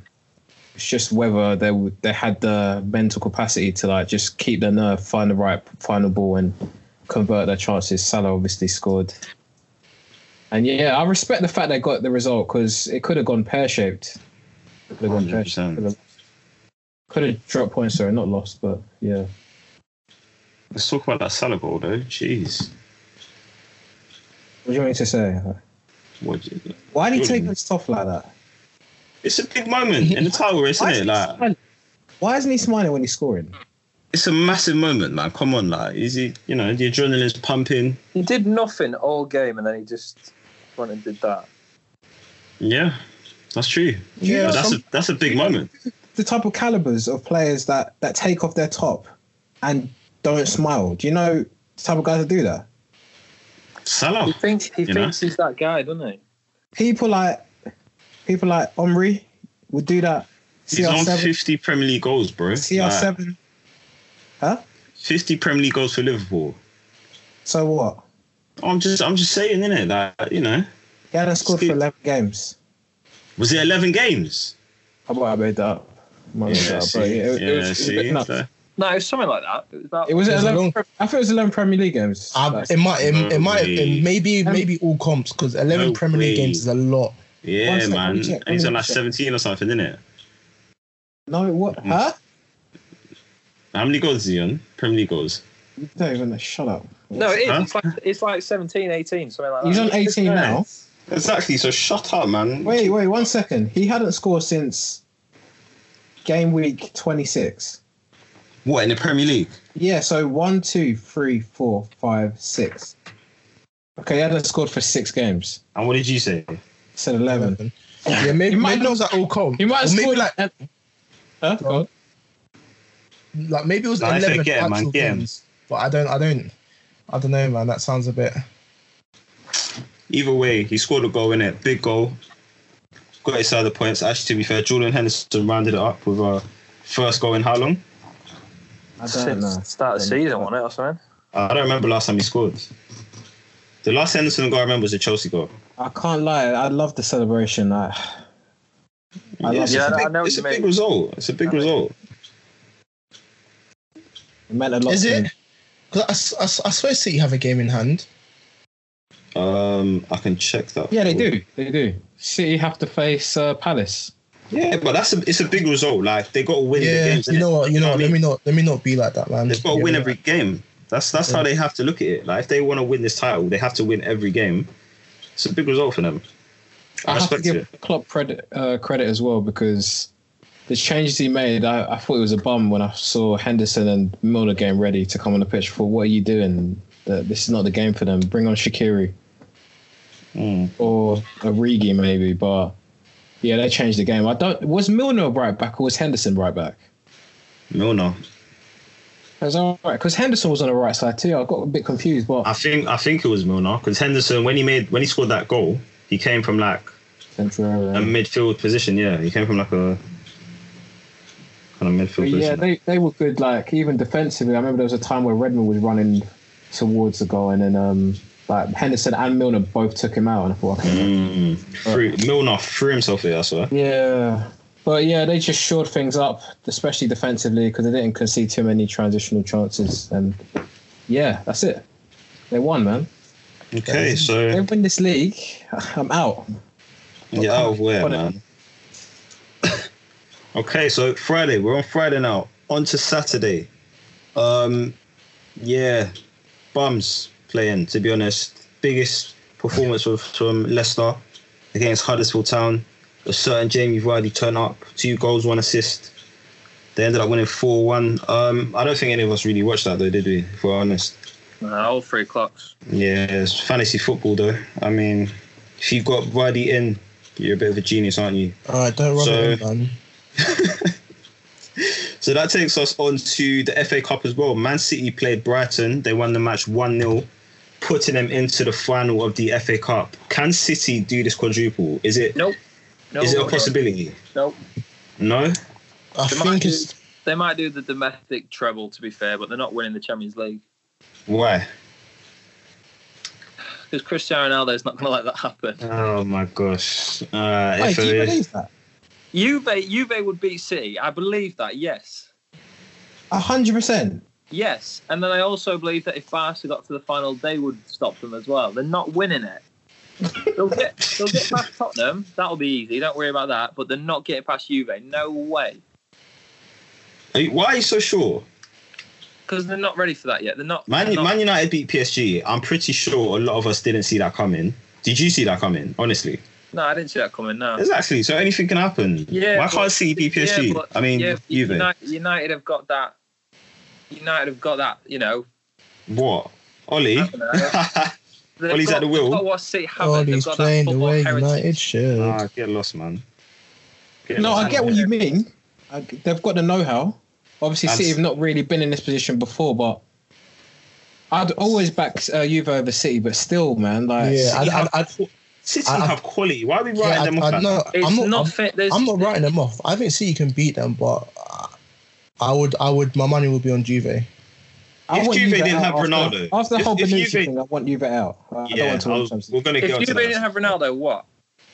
It's just whether they they had the mental capacity to like just keep their nerve, find the right final ball, and convert their chances. Salah obviously scored. And yeah, I respect the fact they got the result because it could have gone pear shaped. Could have gone pear 100%. shaped. Could have dropped points, sorry, not lost, but yeah. Let's talk about that Salah goal though. Jeez. What do you want me to say? What do you- Why did he take mm. Jordan. his stuff like that? It's a big moment in the title race, isn't Why, it? isn't he Like, smiling? Why isn't he smiling when he's scoring? it's a massive moment, man. Come on, like, is he? You know, the adrenaline's pumping. He did nothing all game and then he just went and did that. Yeah, that's true. Yeah, But that's some- a that's a big moment. The type of calibers of players that, that take off their top and don't smile. Do you know the type of guys that do that? He thinks he You thinks he's that guy, doesn't he? People like people like Omri would do that. He's on 50 Premier League goals, bro. CR7. Huh? 50 Premier League goals for Liverpool. So what? I'm just I'm just saying, innit? Like, you know, He hadn't scored for 11 games. was it 11 games? I might have made that up. I might have made that up, but see, it, it, yeah, it was, it was a see. bit nuts. So- No, it was something like that. It was about. It was, It was 11, long- I thought it was 11 Premier League games. Um, it might, it, it might have been maybe, maybe all comps because 11 No Premier League games is a lot. Yeah, second, man. check, And he's on like check. 17 or something, isn't it? no, what? Huh? How many goals is he on? Premier League goals. You don't even shut up. no, it is. Huh? It's like it's like 17, 18, something like that. He's on 18 now. Exactly. So shut up, man. Wait, wait, one second. He hadn't scored since game week 26. What in the Premier League? Yeah, so one, two, three, four, five, six. Okay, he hadn't scored for six games. And what did you say? said 11. Yeah, maybe, He might maybe it was like all comp. He might have scored like, Huh? Go like maybe it was Nah, I said 11 get him, man, actual get him. games. But I don't, I don't, I don't know, man. That sounds a bit. Either way, he scored a goal in it. Big goal. Got his side of the points. Actually, to be fair, Jordan Henderson rounded it up with a first goal in how long? I don't Since know. start of the season, wasn't it, or something? I don't remember last time he scored. The last Henderson goal I remember was a Chelsea goal. I can't lie. I love the celebration. I, I Yeah, love it's Yeah, a I big, know what it's you a big result. It's a big I mean- result. it meant a lot. Is to it? me. Because I, s- I s- I swear City have a game in hand. Um, I can check that. Yeah, they do. They do. City have to face uh, Palace. Yeah, but that's a it's a big result. Like they got to win the Yeah, games. you know what? You know, what what, let me not, let me not be like that, man. They've got to Yeah, win yeah. every game. That's that's how they have to look at it. Like if they want to win this title, they have to win every game. It's a big result for them. I, I have to give it. Klopp credit, uh, credit as well because the changes he made, I, I thought it was a bum when I saw Henderson and Milner getting ready to come on the pitch. For what are you doing? Uh, this is not the game for them. Bring on Shaqiri Mm. or Origi maybe, but yeah, they changed the game. I don't. Was Milner right back or was Henderson right back? Milner. Was all right because Henderson was on the right side too. I got a bit confused, but I think I think it was Milner because Henderson when he made when he scored that goal, he came from like central area. a midfield position. Yeah, he came from like a kind of midfield But yeah, position. they, they were good. Like even defensively, I remember there was a time where Redmond was running towards the goal, and then um, like Henderson and Milner both took him out, and I thought, Mm. Threw, Milner threw himself here. I swear. yeah. But yeah, they just shored things up, especially defensively, because they didn't concede too many transitional chances, and yeah, that's it. They won, man. Okay, so They so win this league. I'm out. you're out of where, man? okay, so Friday. We're on Friday now. On to Saturday. Um, yeah, bums playing. To be honest, biggest performance was from Leicester against Huddersfield Town. A certain Jamie Vardy turned up, two goals, one assist. They ended up winning four one. Um, I don't think any of us really watched that though, did we? If we're honest. Uh, all three clocks. Yeah, it's fantasy football though. I mean, if you've got Vardy in, you're a bit of a genius, aren't you? All right, don't rub So- it in, man. So that takes us on to the FA Cup as well. Man City played Brighton. They won the match 1 0, putting them into the final of the FA Cup. Can City do this quadruple? Is it? Nope. No, Is it a possibility? Nope. No? I They might, think do, they might do the domestic treble, to be fair, but they're not winning the Champions League Why? because Cristiano Ronaldo's not going to let that happen. Oh my gosh. Uh, Wait, do you it- believe that? Juve, Juve would beat City. I believe that. Yes. A hundred percent. Yes, and then I also believe that if Barca got to the final, they would stop them as well. They're not winning it. They'll get they'll get past Tottenham. That'll be easy. Don't worry about that. But they're not getting past Juve. No way, Are you- why are you so sure? because they're not ready for that yet. They're not. Man, they're not- Man United beat PSG. I'm pretty sure a lot of us didn't see that coming. Did you see that coming? Honestly. no, I didn't see that coming. No. Exactly. So anything can happen. Yeah, Why but- can't City beat PSG? Yeah, but- I mean, yeah, Juve. United, United have got that. United have got that. You know. What? Ollie? I don't know. They've Well, he's got, at the wheel. Got what City haven't. oh, They've he's got playing that the football way heritage. United should. ah, get lost, man. Get No, lost. I get what you mean. I, they've got the know-how. Obviously, And- City have not really been in this position before, but I'd always back uh, Juve over City. But still, man, like yeah, City I, have- I, I, City I- have quality. Why are we writing yeah, them I, off? I, as- no, It's I'm not, not. I'm, fit. There's, I'm not writing them off. I think City can beat them, but uh, I would. I would. My money would be on Juve. I If want Juve Juve didn't have after, Ronaldo, After the if- whole if Bonucci Juve- thing, I want Juve out. I don't yeah, want to I win was- we're gonna if get onto Juve that. didn't have Ronaldo, what?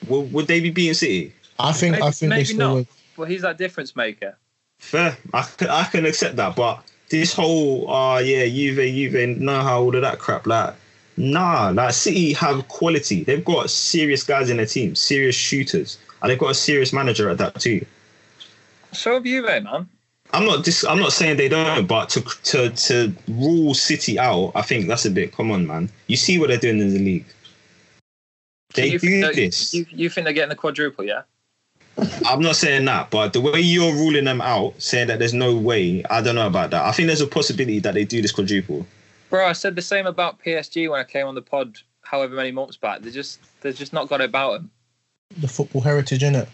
Would, would they be beating City? I think. Maybe, I think they maybe not. would. Well, he's that difference maker. Fair. I can, I can accept that, but this whole, uh, yeah, Juve, Juve, know how all of that crap, like, nah, like City have quality. They've got serious guys in their team, serious shooters, and they've got a serious manager at that too. So have Juve, man. I'm not dis- I'm not saying they don't, but to to to rule City out, I think that's a bit. Come on, man. You see what they're doing in the league. So They you do think this. You, you think they're getting the quadruple, yeah? I'm not saying that, but the way you're ruling them out, saying that there's no way, I don't know about that. I think there's a possibility that they do this quadruple. Bro, I said the same about PSG when I came on the pod, however many months back. They just they've just not got it about them. The football heritage in it.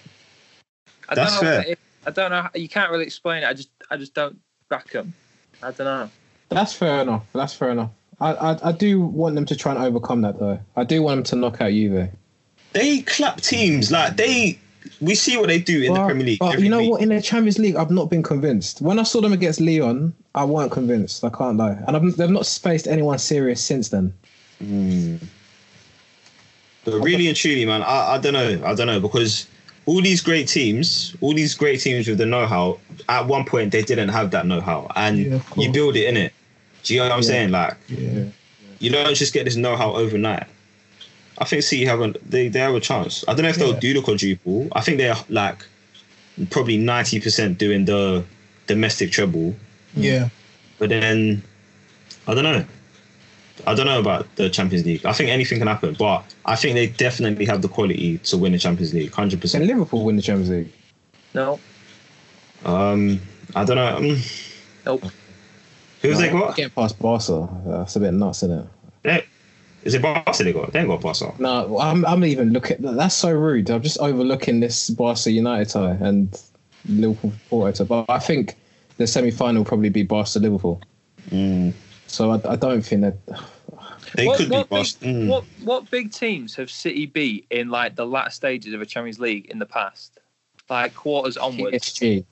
I That's don't know fair. what it- I don't know. You can't really explain it. I just I just don't back them. I don't know. That's fair enough. That's fair enough. I, I I do want them to try and overcome that though. I do want them to knock out Juve. They clap teams like they. We see what they do in the Premier League. But every you know week. what? In the Champions League, I've not been convinced. When I saw them against Lyon, I weren't convinced. I can't lie. And I've, they've not faced anyone serious since then. Mm. But really and truly, man, I, I don't know. I don't know because all these great teams, all these great teams with the know-how, at one point they didn't have that know-how, and Yeah, you build it in it. Do you know what I'm Yeah. saying? Like Yeah. you don't just get this know-how overnight. I think City have a they, they have a chance. I don't know if they'll do the quadruple. I think they're like probably ninety percent doing the domestic treble, Yeah. but then I don't know. I don't know about the Champions League. I think anything can happen, but I think they definitely have the quality to win the Champions League, hundred percent. Can percent. Liverpool win the Champions League? No, Um, I don't know. Um, nope. who have they got? Getting past Barca, that's a bit nuts, isn't it? They- Is it Barca they got? They ain't got Barca. No, I'm, I'm even looking. That's so rude. I'm just overlooking this Barca United tie and Liverpool Porto tie. But I think the semi final will probably be Barca Liverpool. Mm. So I, I don't think that. They what, could be what, Barca. big, Mm. what what big teams have City beat in like the latter stages of a Champions League in the past, like quarters onwards? PSG,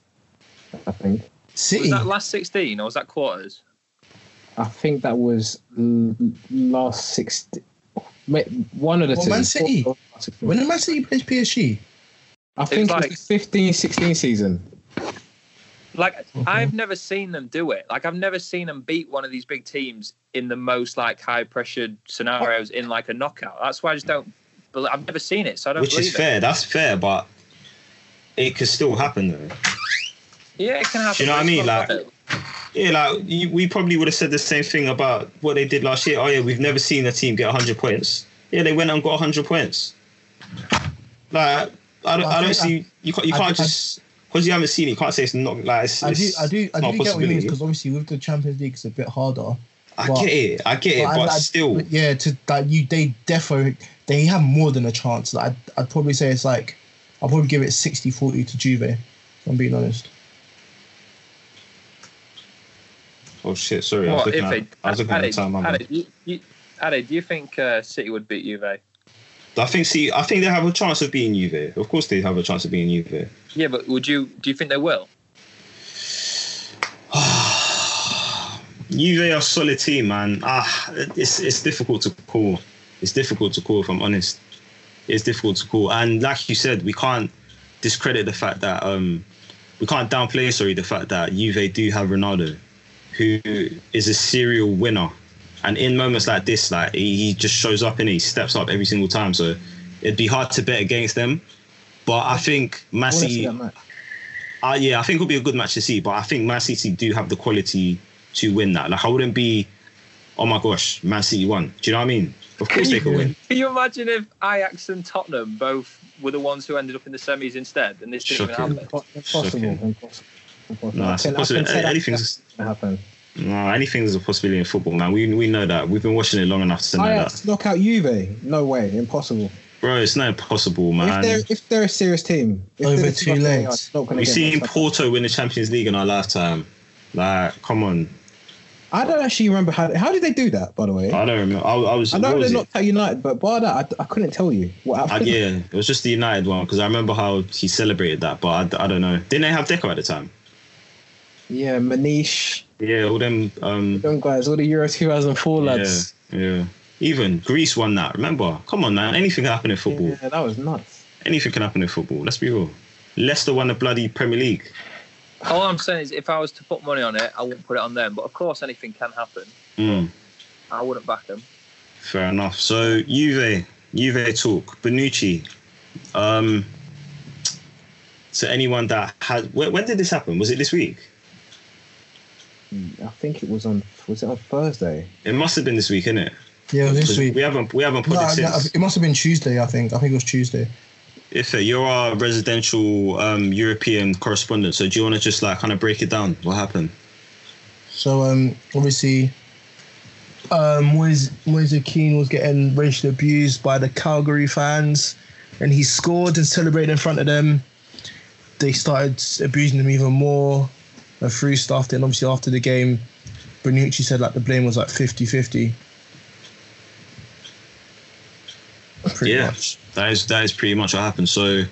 I think. City. Was that last sixteen or was that quarters? I think that was l- last sixteen. One of the Well, two. Man City. When when did Man City plays PSG? I think it was like- the 15 16 season. Like mm-hmm. I've never seen them do it. Like I've never seen them beat one of these big teams in the most like high pressured scenarios in like a knockout. That's why I just don't. bel I've never seen it, so I don't. Which believe is it. fair. That's fair, but it could still happen though. Yeah, it can happen. Do you know what I mean? it's Like- Yeah, like you, we probably would have said the same thing about what they did last year. Oh yeah, we've never seen a team get 100 points. Yeah, they went and got 100 points. Like I don't, Well, I I don't think see you can't you I can't think- just because you haven't seen it. You can't say it's not like it's, I do, I do, I do get what you mean because obviously with the Champions League it's a bit harder. I but- get it, I get it, But I- but I- still, yeah, to that you they defo they have more than a chance. Like I'd, I'd probably say it's like I'll probably give it 60-40 to Juve. If I'm being honest. oh shit, sorry, I was looking if at, it? I was looking at the time. Ade, you, you, Ade, do you think uh, City would beat Juve? I think see, I think they have a chance of beating Juve. Of course, they have a chance of beating Juve. Yeah, but would you? Do you think they will? Juve are a solid team, man. Ah, it's it's difficult to call. It's difficult to call, if I'm honest. It's difficult to call, and like you said, we can't discredit the fact that um, we can't downplay, sorry, the fact that Juve do have Ronaldo, who is a serial winner, and in moments like this, like he, he just shows up and he steps up every single time. So it'd be hard to bet against them, but I think I wanna see Messi. that match. Uh, yeah, I think it'll be a good match to see, but I think Man City do have the quality to win that. Like, I wouldn't be, oh my gosh, Man City won. Do you know what I mean? Of course they could win. Can you imagine if Ajax and Tottenham both were the ones who ended up in the semis instead, and this didn't Shocking. even happen? Impossible. Impossible. impossible. No, I it's can- I impossible. can Anything's- gonna happen. No, anything's a possibility in football, man. We we know that. We've been watching it long enough to know Ajax that. knock out Juve? No way. Impossible. Bro, it's not impossible, man. If man. they're if they're a serious team, if Over two team legs. it's not gonna We've seen. Porto win the Champions League in our lifetime. Like, come on. I don't actually remember how how did they do that. By the way, I don't remember. I, I was. I know they're it? not United, but by that I, I couldn't tell you what Uh, happened. yeah, it was just the United one because I remember how he celebrated that, but I, I don't know. Didn't they have Deco at the time? yeah, Maniche, Yeah, all them. Um, them guys, all the Euro 2004 lads. Yeah, yeah. Even Greece won that. Remember? Come on, man. Anything can happen in football. Yeah, that was nuts. Anything can happen in football. Let's be real. Leicester won the bloody Premier League. All I'm saying is, if I was to put money on it, I wouldn't put it on them. But of course, anything can happen. Mm, I wouldn't back them. fair enough. So Juve, Juve talk. Bonucci. Um. So anyone that had when, when did this happen? Was it this week? I think it was on was it on Thursday? It must have been this week, innit? Yeah, this week. We haven't we haven't put No, it no, since. it must have been Tuesday. I think. I think it was Tuesday. If you're our residential um, European correspondent, so do you want to just like kind of break it down? What happened? So um, obviously, um, Moise Moise Kean was getting racially abused by the Cagliari fans, and he scored and celebrated in front of them. They started abusing him even more and threw stuff. And obviously after the game, Bonucci said like the blame was like 50-50. Yeah. much. That is that is pretty much what happened. So,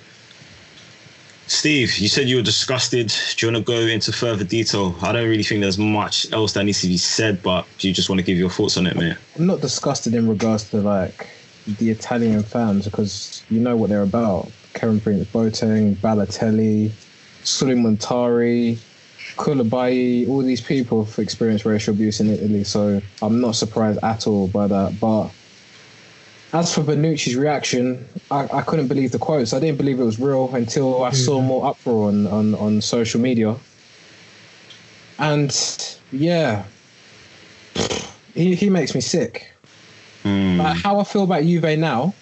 Steve, you said you were disgusted. Do you want to go into further detail? I don't really think there's much else that needs to be said, but do you just want to give your thoughts on it, mate? I'm not disgusted in regards to like the Italian fans because you know what they're about. Kevin Prince Boateng, Balotelli, Sulley Muntari, Koulibaly, all these people have experienced racial abuse in Italy, so I'm not surprised at all by that. But as for Bonucci's reaction, I, I couldn't believe the quotes. I didn't believe it was real until I saw more uproar on, on, on social media. And yeah, he, he makes me sick. Hmm. Like, how I feel about Juve now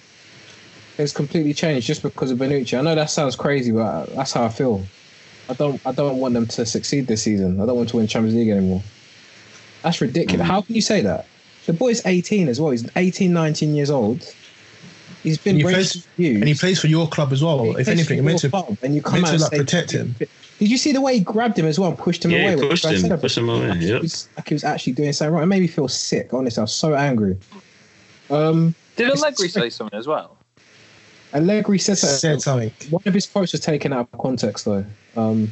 has completely changed just because of Bonucci. I know that sounds crazy, but that's how I feel. I don't I don't want them to succeed this season. I don't want to win Champions League anymore. That's ridiculous. How can you say that? The boy's 18 as well. He's 18, 19 years old. He's been And he racially plays- abused. And he plays for your club as well. He if anything, for it meant to club, and you come meant out to, like, protect him. Did you see the way he grabbed him as well and pushed him Yeah, away? he pushed him, celebrate? pushed him away, Like, he yep. was- like he was actually doing something wrong. It made me feel sick. Honestly, I was so angry. Um, Did It's- Allegri say something as well? Allegri said said something. something. One of his quotes was taken out of context, though. Um,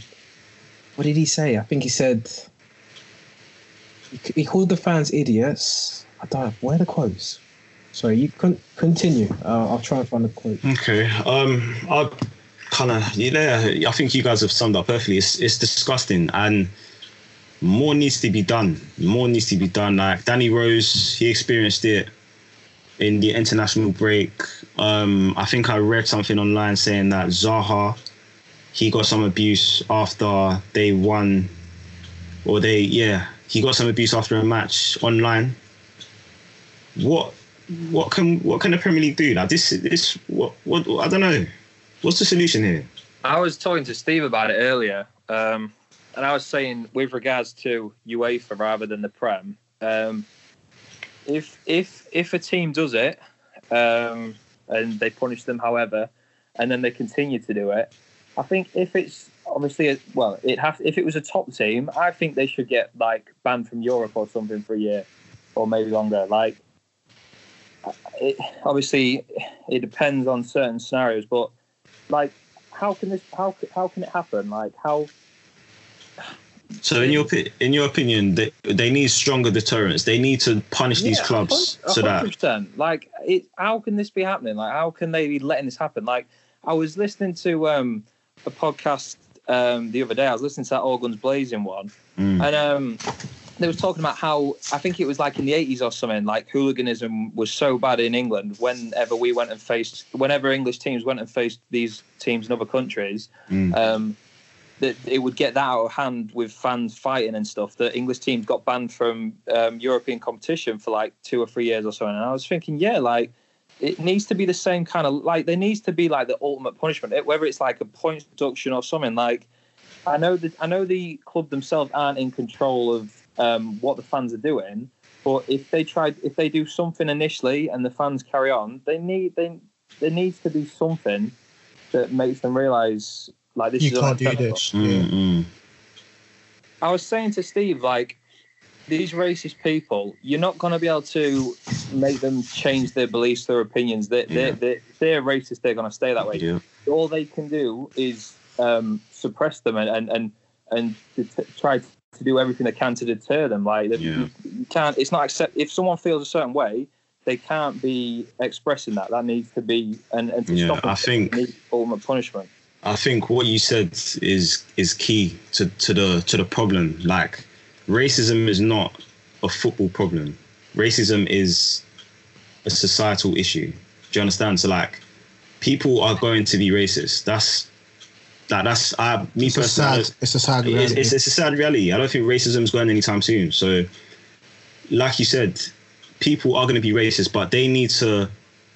what did he say? I think he said he, he called the fans idiots. I don't know. Where are the quotes? Sorry, you can continue. Uh, I'll try and find the quote. Okay. Um. I, kind of yeah. I think you guys have summed up perfectly. It's it's disgusting and more needs to be done. More needs to be done. Like Danny Rose, he experienced it in the international break. Um, I think I read something online saying that Zaha, he got some abuse after they won, or they yeah, he got some abuse after a match online. What what can what can the Premier League do? Like this this what what I don't know. What's the solution here? I was talking to Steve about it earlier, um, and I was saying with regards to UEFA rather than the Prem, um, if if if a team does it um, and they punish them, however, and then they continue to do it, I think if it's obviously a, well, it have if it was a top team, I think they should get like banned from Europe or something for a year or maybe longer. Like, it, obviously, it depends on certain scenarios, but like, how can this how how can it happen? Like, how So in your in your opinion, they they need stronger deterrence. They need to punish these Yeah, clubs a hun- a so that. Like, it, how can this be happening? Like, how can they be letting this happen? Like, I was listening to um, a podcast um, the other day. I was listening to that All Gunz Blazing one, Mm. and um, they was talking about how I think it was like in the eighties or something. Like hooliganism was so bad in England. Whenever we went and faced, whenever English teams went and faced these teams in other countries, Mm. That it would get that out of hand with fans fighting and stuff. That English teams got banned from um, European competition for like two or three years or something. And I was thinking, yeah, like it needs to be the same kind of like there needs to be like the ultimate punishment, It- whether it's like a points deduction or something. Like I know that I know the club themselves aren't in control of um, what the fans are doing, but if they try, if they do something initially and the fans carry on, they need they there needs to be something that makes them realise like this You is can't do this. Mm, Yeah. mm. I was saying to Steve, like, these racist people, you're not going to be able to make them change their beliefs, their opinions. They, they, Yeah. they, they're racist, they're going to stay that way. Yeah. All they can do is um, suppress them and, and, and, and to t- try to do everything they can to deter them. Like, Yeah. you, you can't, it's not accept, if someone feels a certain way, they can't be expressing that. That needs to be, and, and to Yeah, stop them, I think- they need ultimate punishment. I think what you said is is key to, to the to the problem. Like racism is not a football problem. Racism is a societal issue. Do you understand? So like people are going to be racist. That's that that's I me It's a sad. It's a sad it's, reality. it's, it's a sad reality. I don't think racism is going anytime soon. So, like you said, people are going to be racist, but they need to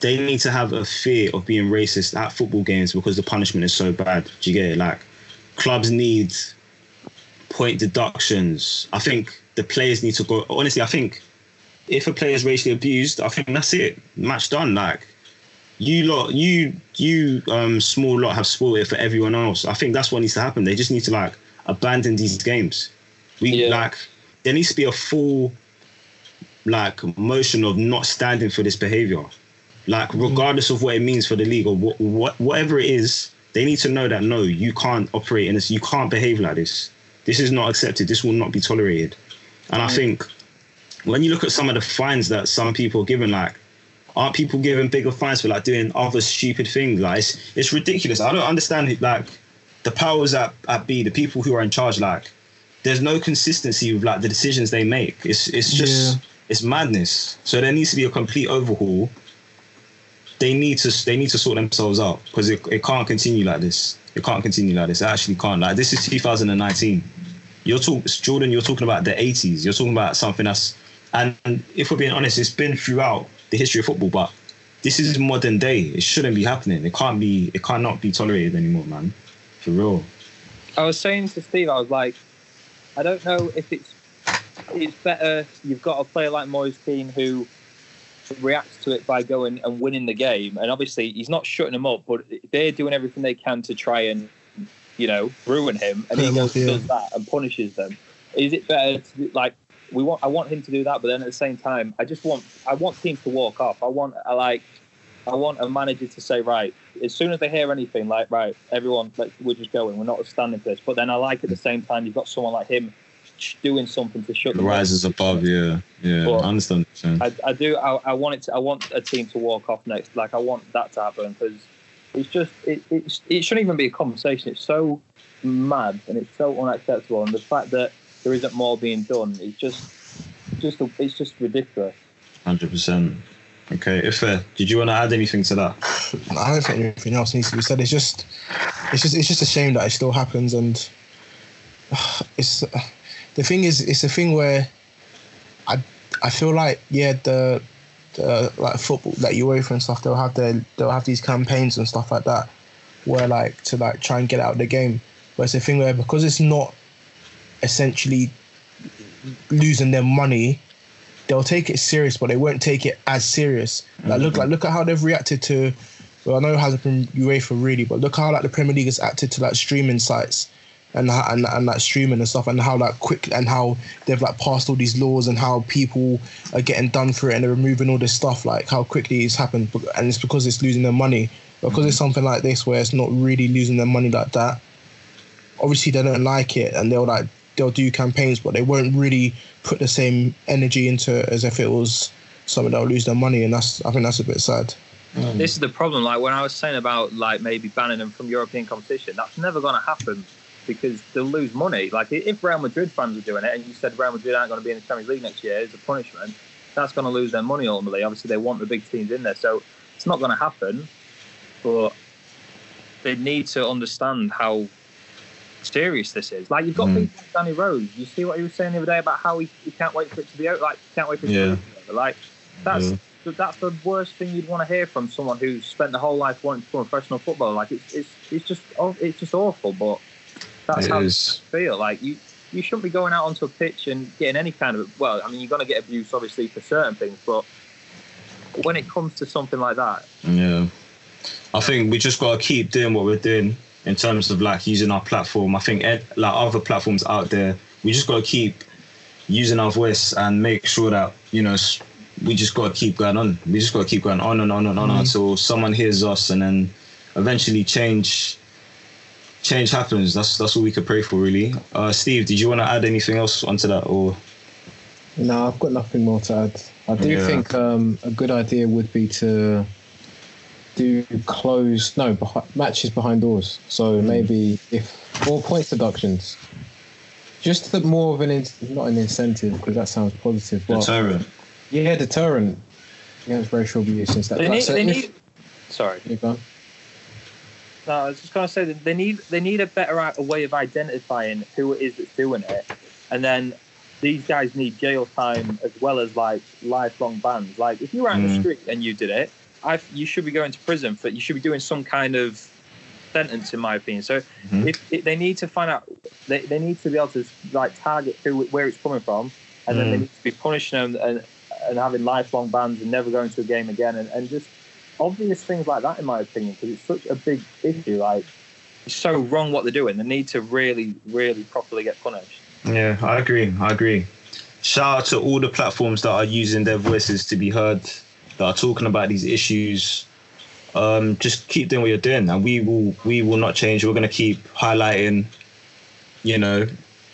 they need to have a fear of being racist at football games because the punishment is so bad. Do you get it? Like clubs need point deductions. I think the players need to go. Honestly, I think if a player is racially abused, I think that's it. Match done. Like you lot, you you um small lot have spoiled it for everyone else. I think that's what needs to happen. They just need to like abandon these games. We Yeah. like there needs to be a full like motion of not standing for this behavior. Like regardless of what it means for the league or what, what whatever it is, they need to know that no, you can't operate in this. You can't behave like this. This is not accepted. This will not be tolerated. And I think when you look at some of the fines that some people are given, like aren't people given bigger fines for like doing other stupid things? Like it's, it's ridiculous. I don't understand like the powers at, at B, the people who are in charge, like there's no consistency with like the decisions they make. It's it's just Yeah. it's madness. So there needs to be a complete overhaul. They need to they need to sort themselves out because it, it can't continue like this. It can't continue like this. It actually can't. Like this is 2019. You're talking Jordan. You're talking about the 80s. You're talking about something that's and, if we're being honest, it's been throughout the history of football. But this is modern day. It shouldn't be happening. It can't be. It cannot be tolerated anymore, man. For real. I was saying to Steve, I was like, I don't know if it's it's better. You've got a player like Moise Kean who reacts to it by going and winning the game, and obviously he's not shutting them up, but they're doing everything they can to try and you know ruin him, and he goes off, and yeah. does that and punishes them. Is it better to like? We want. I want him to do that, but then at the same time, I just want. I want teams to walk off. I want. I like. I want a manager to say, right, as soon as they hear anything, like, right, everyone, let's, we're just going. We're not standing for this. But then I like at the same time, you've got someone like him doing something to shut the rises above. Yeah, yeah. Well, I understand. what you're. I, I do. I, I want it. To, I want a team to walk off next. Like I want that to happen because It's just it, it, it shouldn't even be a conversation. It's so mad and it's so unacceptable, and the fact that there isn't more being done is just just it's just ridiculous. Hundred percent. Okay, if uh, did you want to add anything to that? I don't think anything else needs to be said. It's just, it's just, it's just a shame that it still happens, and it's the thing is, it's a thing where I, I feel like yeah, the, the like football, like UEFA and stuff, they'll have their, they'll have these campaigns and stuff like that, where like to like try and get out of the game. But it's a thing where because it's not essentially losing their money they'll take it serious, but they won't take it as serious. Like look, mm-hmm. like look at how they've reacted to. Well, I know it hasn't been UEFA really, but look how like the Premier League has acted to like streaming sites and how- and and like streaming and stuff, and how like quick and how they've like passed all these laws and how people are getting done for it and they're removing all this stuff. Like how quickly it's happened, and it's because it's losing their money. Because it's mm-hmm. something like this where it's not really losing their money like that. Obviously, they don't like it, and they'll like they'll do campaigns, but they won't really put the same energy into it as if it was something that'll lose their money, and that's I think that's a bit sad. This is the problem. Like when I was saying about like maybe banning them from European competition, that's never going to happen because they'll lose money. Like if Real Madrid fans are doing it, and you said Real Madrid aren't going to be in the Champions League next year as a punishment, that's going to lose their money ultimately. Obviously, they want the big teams in there, so it's not going to happen. But they need to understand how serious this is. Like you've got Mm. people like Danny Rose. You see what he was saying the other day about how he, he can't wait for it to be out. Like can't wait for it Yeah. to be over. Like that's Yeah. that's the worst thing you'd want to hear from someone who's spent the whole life wanting to become a professional footballer. Like it's it's it's just it's just awful. But that's It how is. I feel. Like you you shouldn't be going out onto a pitch and getting any kind of well. I mean, you're going to get abuse obviously for certain things, but when it comes to something like that, Yeah. I think we just gotta keep doing what we're doing in terms of like using our platform. I think ed, like other platforms out there, we just gotta keep using our voice and make sure that you know we just gotta keep going on. We just gotta keep going on and on and on mm-hmm. until someone hears us, and then eventually change. Change happens. That's that's all we could pray for, really. Uh, Steve, did you want to add anything else onto that, or No, I've got nothing more to add. I do Yeah. think um, a good idea would be to do close no behi- matches behind doors. So Hmm. maybe if or points deductions, just the more of an in, not an incentive because that sounds positive, but deterrent? yeah, deterrent against racial abuse and stuff. they like need so they if- need. Sorry. No, I was just going to say that they need they need a better a way of identifying who it is that's doing it, and then these guys need jail time as well as like lifelong bans. Like if you were out in the Mm. street and you did it, I you should be going to prison for you should be doing some kind of sentence, in my opinion. So Mhm. if, if they need to find out, they, they need to be able to like target who where it's coming from, and then they Mm. need to be punishing them and and having lifelong bans and never going to a game again, and, and just obvious things like that, in my opinion, because it's such a big issue. Like it's so wrong what they're doing. They need to really, really properly get punished. Yeah, I agree. I agree. Shout out to all the platforms that are using their voices to be heard, that are talking about these issues. Um, just keep doing what you're doing, and we will we will not change. We're gonna keep highlighting, you know,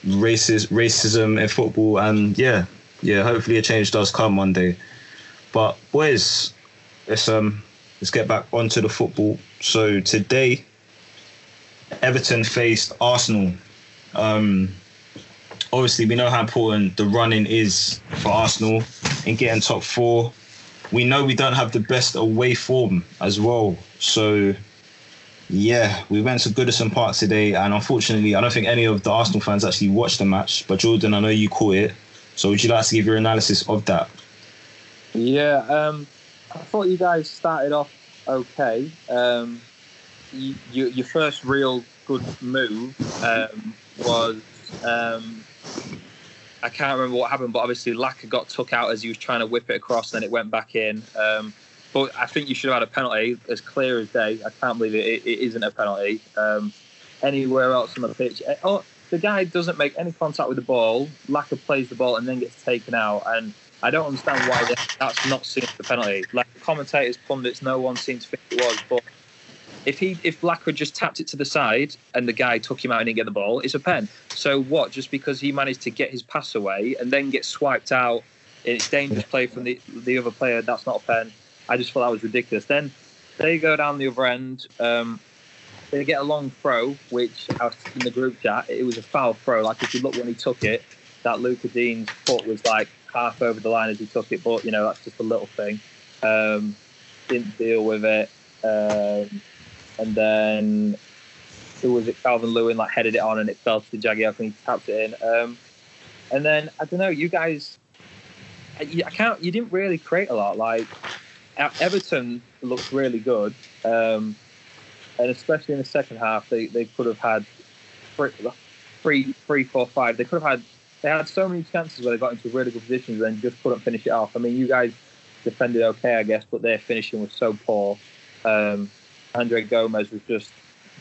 racist racism in football, and yeah, yeah. Hopefully, a change does come one day. But boys, let's um let's get back onto the football. So today, Everton faced Arsenal. Um, obviously we know how important the running is for Arsenal in getting top four. We know we don't have the best away form as well. So yeah, we went to Goodison Park today and unfortunately I don't think any of the Arsenal fans actually watched the match. But Jordan, I know you caught it. So would you like to give your analysis of that? Yeah, um, I thought you guys started off okay. Um, you, you, your first real good move um, was um, I can't remember what happened, but obviously Laka got took out as he was trying to whip it across, and then it went back in. Um, but I think you should have had a penalty as clear as day. I can't believe it, it, it isn't a penalty. Um, anywhere else on the pitch, eh, oh, the guy doesn't make any contact with the ball. Laka plays the ball and then gets taken out, and I don't understand why that's not seen as a penalty. Like the commentators, pundits, no one seems to think it was. But if he, if Blackwood just tapped it to the side and the guy took him out and didn't get the ball, it's a pen. So what? Just because he managed to get his pass away and then get swiped out, it's dangerous play from the the other player. That's not a pen. I just thought that was ridiculous. Then they go down the other end. Um, they get a long throw, which I was in the group chat. It was a foul throw. Like if you look when he took it, that Lucas Digne's foot was like half over the line as he took it. But you know that's just a little thing. Um, didn't deal with it. Um, and then who was it? Calvert-Lewin like headed it on and it fell to Jagielka and he tapped it in. Um, and then I don't know, you guys, I, I can't. You didn't really create a lot. Like Everton looked really good, um, and especially in the second half, they, they could have had three, three, three, four, five. They could have had. They had so many chances where they got into really good positions and just couldn't finish it off. I mean, you guys defended okay, I guess, but their finishing was so poor. Um, Andre Gomes was just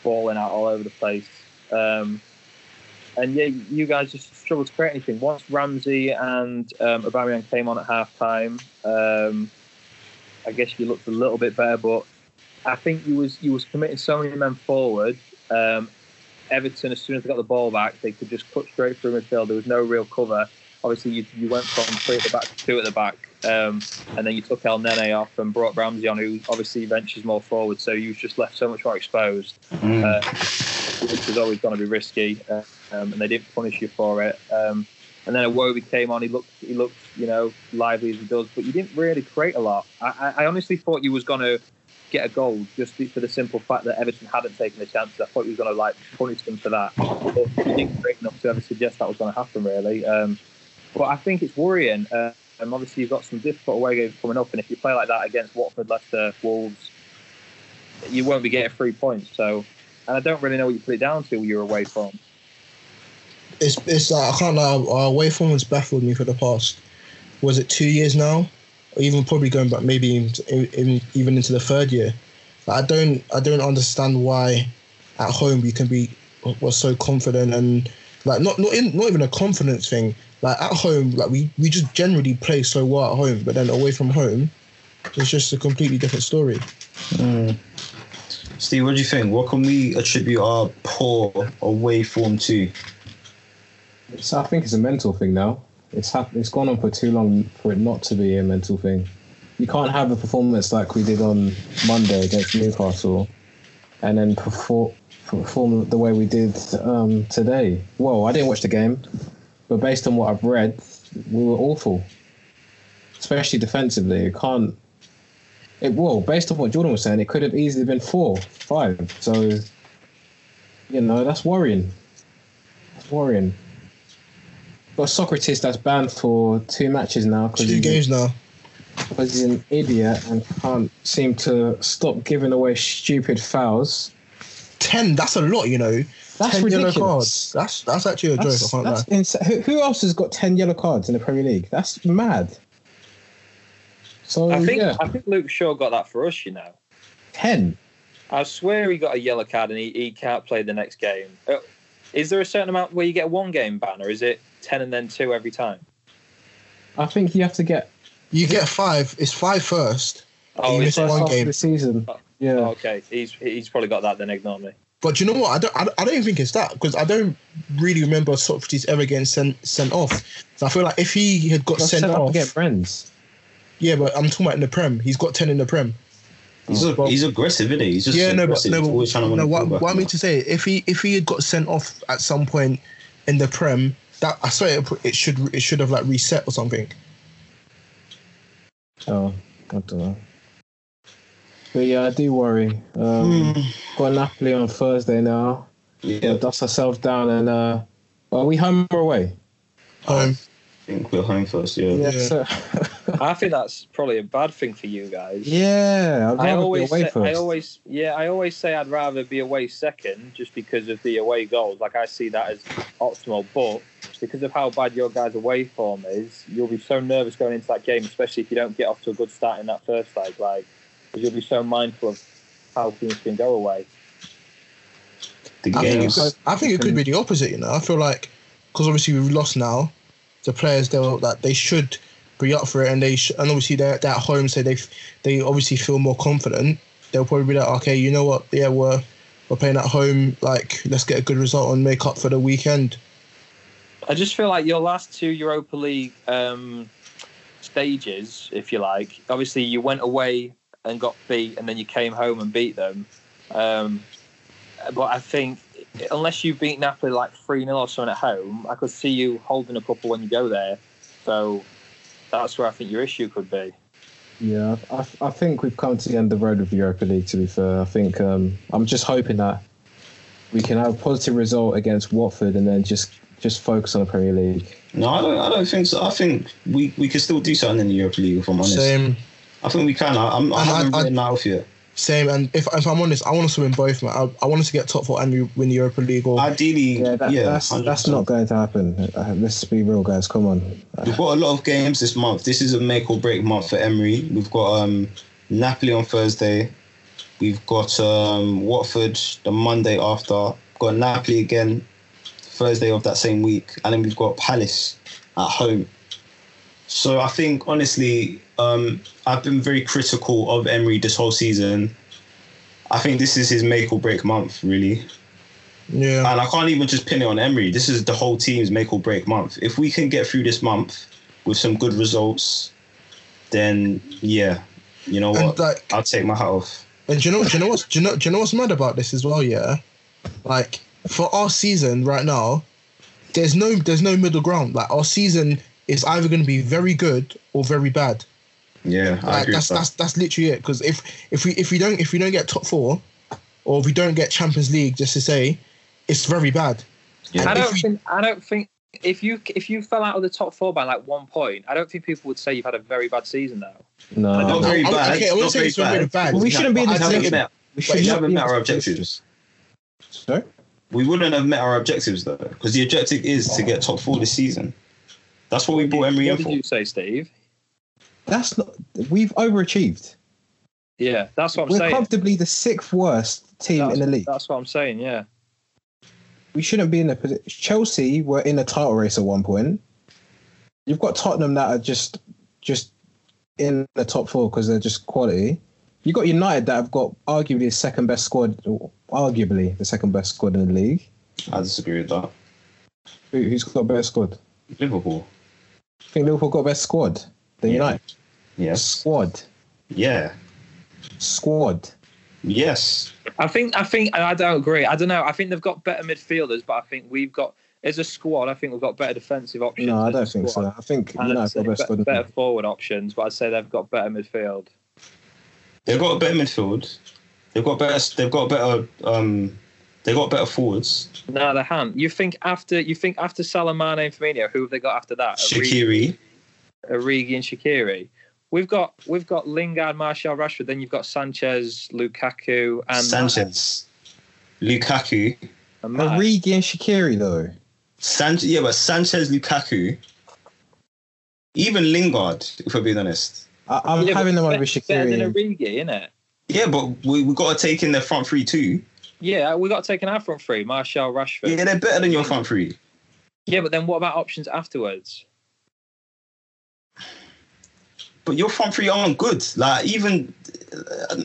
balling out all over the place. Um, and yeah, you guys just struggled to create anything. Once Ramsey and um, Aubameyang came on at half time, um, I guess you looked a little bit better. But I think you was you was committing so many men forward. Um, Everton, as soon as they got the ball back, they could just cut straight through midfield. There was no real cover. Obviously, you, you went from three at the back to two at the back, um, and then you took Elneny off and brought Ramsey on, who obviously ventures more forward. So you was just left so much more exposed Mm. uh, which was always going to be risky, uh, um, and they didn't punish you for it. Um, and then Iwobi came on. He looked, he looked, you know, lively as he does, but you didn't really create a lot. I, I, I honestly thought you was going to get a goal just for the simple fact that Everton hadn't taken the chances. I thought you was going to like punish them for that, but didn't create enough to ever suggest that was going to happen, really. Um, but I think it's worrying. Uh, um, obviously, you've got some difficult away games coming up, and if you play like that against Watford, Leicester, Wolves, you won't be getting three points. So, and I don't really know what you put it down to. You're away from. It's it's like I can't lie. Our away form has baffled me for the past. Was it two years now, or even probably going back maybe in, in, even into the third year? Like, I don't I don't understand why at home we can be was so confident and like not not in, not even a confidence thing. Like at home, like we we just generally play so well at home, but then away from home, it's just a completely different story. Mm. Steve, what do you think? What can we attribute our poor away form to? So I think it's a mental thing now. It's it's gone on for too long for it not to be a mental thing. You can't have a performance like we did on Monday against Newcastle, and then perform perform the way we did um, today. Well, I didn't watch the game, but based on what I've read, we were awful, especially defensively. You can't. It well, based on what Jordan was saying, it could have easily been four, five. So, you know, that's worrying. That's worrying. Got Sokratis that's banned for two matches now because Two games now. because he's an idiot and can't seem to stop giving away stupid fouls. Ten. That's a lot, you know. That's ten ridiculous. yellow cards. That's that's actually a joke. I can't that's lie. insane. Who, who else has got ten yellow cards in the Premier League? That's mad. So I think yeah, I think Luke Shaw got that for us. You know, ten. I swear he got a yellow card and he, he can't play the next game. Uh, Is there a certain amount where you get one game ban, or is it ten and then two every time? I think you have to get You get five. It's five first. Oh, You is missed it? one first half game. of the season. Oh, Yeah, Oh, okay, he's he's probably got that. Then ignore me. But you know what? I don't. I don't, I don't even think it's that because I don't really remember Sokratis ever getting sent sent off. So I feel like if he had got Just sent set off, get friends. yeah. But I'm talking about in the Prem. He's got ten in the Prem. He's, a, he's aggressive, isn't he? He's just yeah, no, but no, He's but, always trying to win no what, what I mean to say, if he if he had got sent off at some point in the Prem, that I swear it, it should it should have like reset or something. Oh, I don't know. But yeah, I do worry. Um, Hmm. Got Napoli on Thursday now. Yeah, Yeah, dust ourselves down and uh, are we home or away? Um, I think we're home first. Yeah. Yeah. so- I think that's probably a bad thing for you guys. yeah. I'd I always, be away say, first. I always, yeah, I always say I'd rather be away second, just because of the away goals. Like I see that as optimal, but because of how bad your guys' away form is, you'll be so nervous going into that game, especially if you don't get off to a good start in that first leg. Like, you'll be so mindful of how things can go away. The I think, games. I think it could be the opposite. You know, I feel like because obviously we've lost now, the players they that they should be up for it, and they sh- and obviously they're, they're at home, so they they obviously feel more confident. They'll probably be like, okay, you know what? Yeah, we're we're playing at home. Like, let's get a good result and make up for the weekend. I just feel like your last two Europa League um, stages, if you like, obviously you went away and got beat, and then you came home and beat them. Um, but I think unless you beat Napoli like three 0 or something at home, I could see you holding a couple when you go there. So that's where I think your issue could be. Yeah, I, I think we've come to the end of the road with the Europa League. To be fair, I think um, I'm just hoping that we can have a positive result against Watford and then just just focus on the Premier League. No, I don't. I don't think so. I think we, we could still do something in the Europa League. If I'm honest, Same, I think we can. I, I'm, I And I- haven't I- written that off yet. Same. And if, if I'm honest, I want us to win both, man. I, I want us to get top four and win the Europa League. Or Ideally, Yeah, yeah, that's that's not going to happen. Uh, let's be real, guys. Come on. We've got a lot of games this month. This is a make or break month for Emery. We've got um, Napoli on Thursday. We've got um, Watford the Monday after. Got Napoli again Thursday of that same week, and then we've got Palace at home. So I think honestly, um, I've been very critical of Emery this whole season. I think this is his make or break month, really. yeah, And I can't even just pin it on Emery. This is the whole team's make or break month. If we can get through this month with some good results, then yeah, you know and what? like, I'll take my hat off. and do you know, do you know what's, do you know, do you know what's mad about this as well? Yeah, like for our season right now, there's no, there's no middle ground. Like our season is either going to be very good or very bad. Yeah, I Like, agree. that's with that's that's literally it. Because if if we if we don't if we don't get top four, or if we don't get Champions League, just to say, it's very bad. Yeah. I don't we- think. I don't think if you if you fell out of the top four by like one point, I don't think people would say you've had a very bad season though. No, Not No, very I- bad. okay, I wouldn't not say very it's really bad. We shouldn't be in the I haven't met- we we not haven't met our objectives. Sorry? We wouldn't have met our objectives though, because the objective is to get top four this season. That's what we brought Emery in What did for. you say, Steve? That's not. We've overachieved. Yeah, that's what I'm We're saying. comfortably the sixth worst team That's, in the league. that's what I'm saying. Yeah. We shouldn't be in a position. Chelsea were in a title race at one point. You've got Tottenham that are just just in the top four because they're just quality. You've got United that have got arguably the second best squad, arguably the second best squad in the league. I disagree with that. Who, who's got best squad? Liverpool. I think Liverpool got best squad than Yeah. United. Yes. Squad, Yeah. squad. Yes. I think I think I don't agree. I don't know. I think they've got better midfielders, but I think we've got as a squad. I think we've got better defensive options. No, I don't think squad. so. I think And I'd United got best be- better forward options, but I'd say they've got better midfield. They've got a better midfield. They've got better. They've got better. Um, they got better forwards. No, they haven't. You think after you think after Salamane and Firmino, who have they got after that? Origi- Shaqiri. Origi and Shaqiri. We've got we've got Lingard, Martial, Rashford. Then you've got Sanchez, Lukaku, and Sanchez. Lukaku. And Matt. Origi and Shaqiri though. Sanchez. Yeah, but Sanchez, Lukaku. Even Lingard, if we're being honest. I, I'm Yeah, having them but over be- Better Shaqiri. than and- Origi, innit? Yeah, but we we got to take in the front three too. Yeah, we got taken our front three, Martial, Rashford. Yeah, Yeah. they're better than your front three. Yeah, but then what about options afterwards? But your front three aren't good. Like even,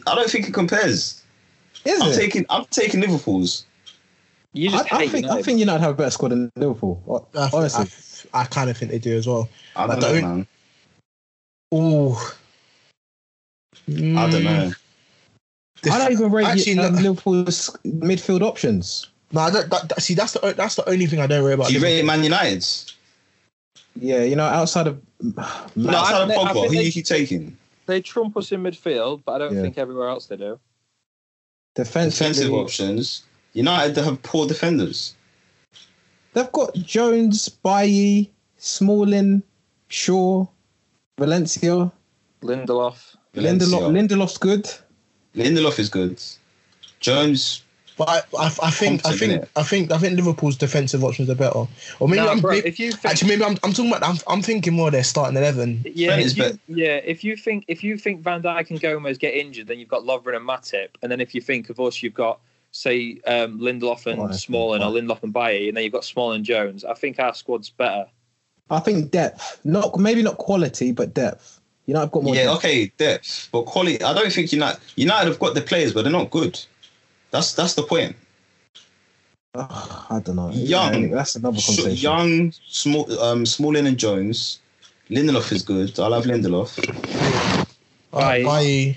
I don't think it compares. Is I'm it? taking I'm taking Liverpool's. You I, just I hate think I United. think United have a better squad than Liverpool. I, Honestly, I, I kind of think they do as well. I don't know, don't- man. Ooh. I don't know. Mm, I don't even rate Actually, um, no- Liverpool's midfield options. No, that, that, that- see, that's the that's the only thing I don't worry about. Do you Liverpool. rate Man United's? Yeah, you know, outside of No, outside of think they- Pogba, think who they- you taking? They trump us in midfield, but I don't Yeah. think everywhere else they do. Defensive defensively, options. United have poor defenders. they've got Jones, Bailly, Smalling, Shaw, Valencia, Lindelof. Valencia. Lindelof. Lindelof's good. Lindelof is good. Jones. But I, I, I think I think? I think I think Liverpool's defensive options are better. Or maybe Nah, I'm bro, maybe- if you think, actually maybe I'm, I'm talking about I'm, I'm thinking more their starting eleven. yeah, if you, yeah, if you think if you think Van Dijk and Gomez get injured, then you've got Lovren and Matip, and then if you think of us, you've got say um, Lindelof and Right, Smalling or right. Lindelof and Bailly, and then you've got Smalling and Jones. I think our squad's better. I think depth, not maybe not quality, but depth. You know, I've got more. Yeah, depth. okay, depth, but quality. I don't think United. United have got the players, but they're not good. That's that's the point. Ugh, I don't know. Young. Yeah, anyway, that's another conversation. young, small, um, Smalling and Jones. Lindelof is good. I love Lindelof. Uh, Bye. by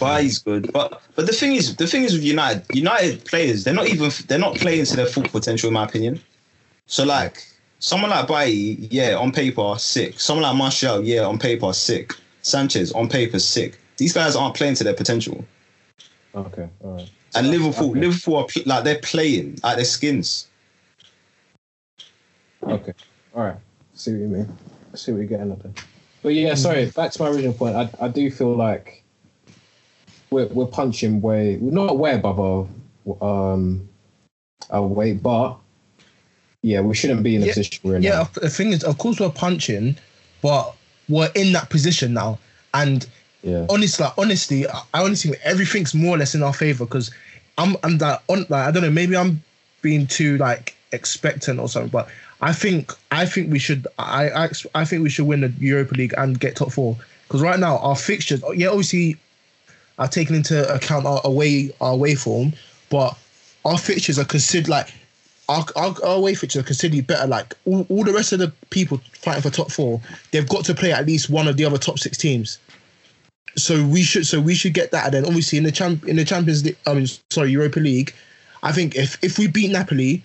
Bailly's good, but but the thing is, the thing is with United, United players, they're not even they're not playing to their full potential, in my opinion. So like someone like Bailly, yeah, on paper sick. Someone like Martial, yeah, on paper sick. Sanchez on paper sick. These guys aren't playing to their potential. Okay, all right. And Liverpool, Okay. Liverpool are like they're playing at their skins. Okay. All right. See what you mean. See what you're getting at there. But yeah, sorry. Back to my original point. I, I do feel like we're we're punching way we're not way above our um our weight, but yeah, we shouldn't be in the Yeah, position we're in. Yeah, now. the thing is, of course, we're punching, but we're in that position now. And Yeah. honestly, like, honestly, I honestly think everything's more or less in our favor because I'm, I'm that on, like, I don't know, maybe I'm being too like expectant or something, but I think, I think we should, I, I, I think we should win the Europa League and get top four because right now our fixtures, oh, yeah, obviously, are taken into account our away, our away form, but our fixtures are considered like. Our, our, our away fixtures are considerably better. Like all, all the rest of the people fighting for top four, they've got to play at least one of the other top six teams so we should so we should get that and then obviously in the champ in the champions league i mean sorry europa league i think if if we beat napoli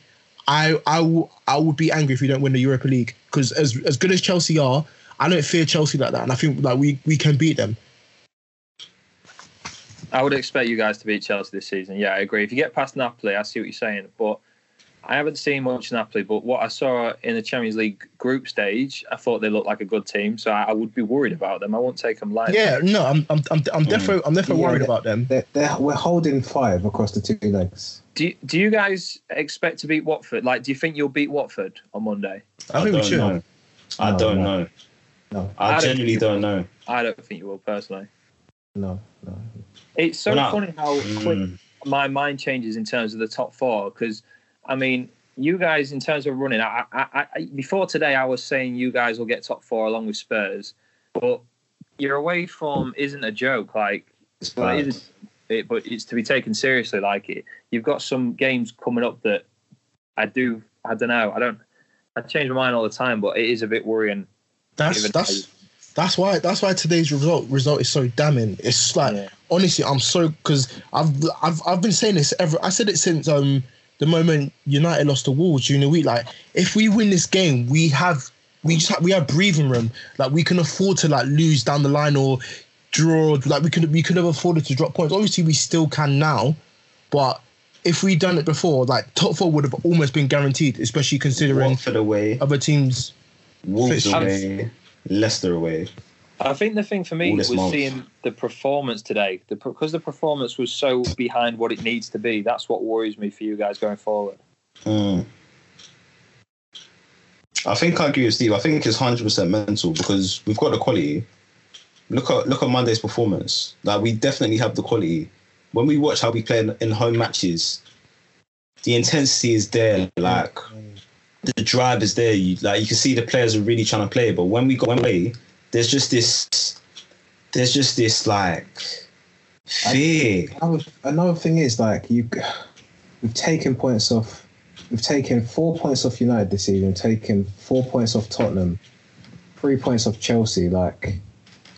i i will i would be angry if we don't win the europa league because as as good as chelsea are i don't fear chelsea like that and i think like we we can beat them I would expect you guys to beat Chelsea this season. Yeah, I agree. If you get past Napoli, I see what you're saying. But I haven't seen much Napoli. But what I saw in the Champions League group stage, I thought they looked like a good team. So I, I would be worried about them. I won't take them lightly. yeah no i'm i'm i'm, I'm definitely i'm definitely Yeah, worried yeah. about them They're, they're, we're holding five across the two legs. Do you, Do you guys expect to beat Watford? Like, do you think you'll beat Watford on Monday? i think we don't should know. I No, don't no. know. No, I I don't genuinely don't know. I don't think you will personally. no, no. It's so We're funny how quick Mm. my mind changes in terms of the top four because I mean you guys in terms of running I, I, I before today I was saying you guys will get top four along with Spurs but your away form isn't a joke like It's it is, it, but it's to be taken seriously like it you've got some games coming up that I do I don't know I don't I change my mind all the time but it is a bit worrying that's that's that's why that's why today's result result is so damning it's like Yeah. honestly, I'm so because I've I've I've been saying this ever. I said it since um the moment United lost to Wolves during the week. Like, if we win this game, we have we just have, we have breathing room. Like, we can afford to like lose down the line or draw. Like, we could we could have afforded to drop points. Obviously, we still can now, but if we'd done it before, like top four would have almost been guaranteed, especially considering Watford away, other teams. Wolves away, Leicester away. I think the thing for me was month. seeing the performance today. The because the performance was so behind what it needs to be. That's what worries me for you guys going forward. Mm. I think I agree with Steve. I think it's hundred percent mental because we've got the quality. Look at look at Monday's performance. Like we definitely have the quality. When we watch how we play in, in home matches, the intensity is there. Like the drive is there. You like you can see the players are really trying to play. But when we go away, there's just this. There's just this like fear. Another, another thing is like you, we've taken points off. We've taken four points off United this season. Taken four points off Tottenham, three points off Chelsea. Like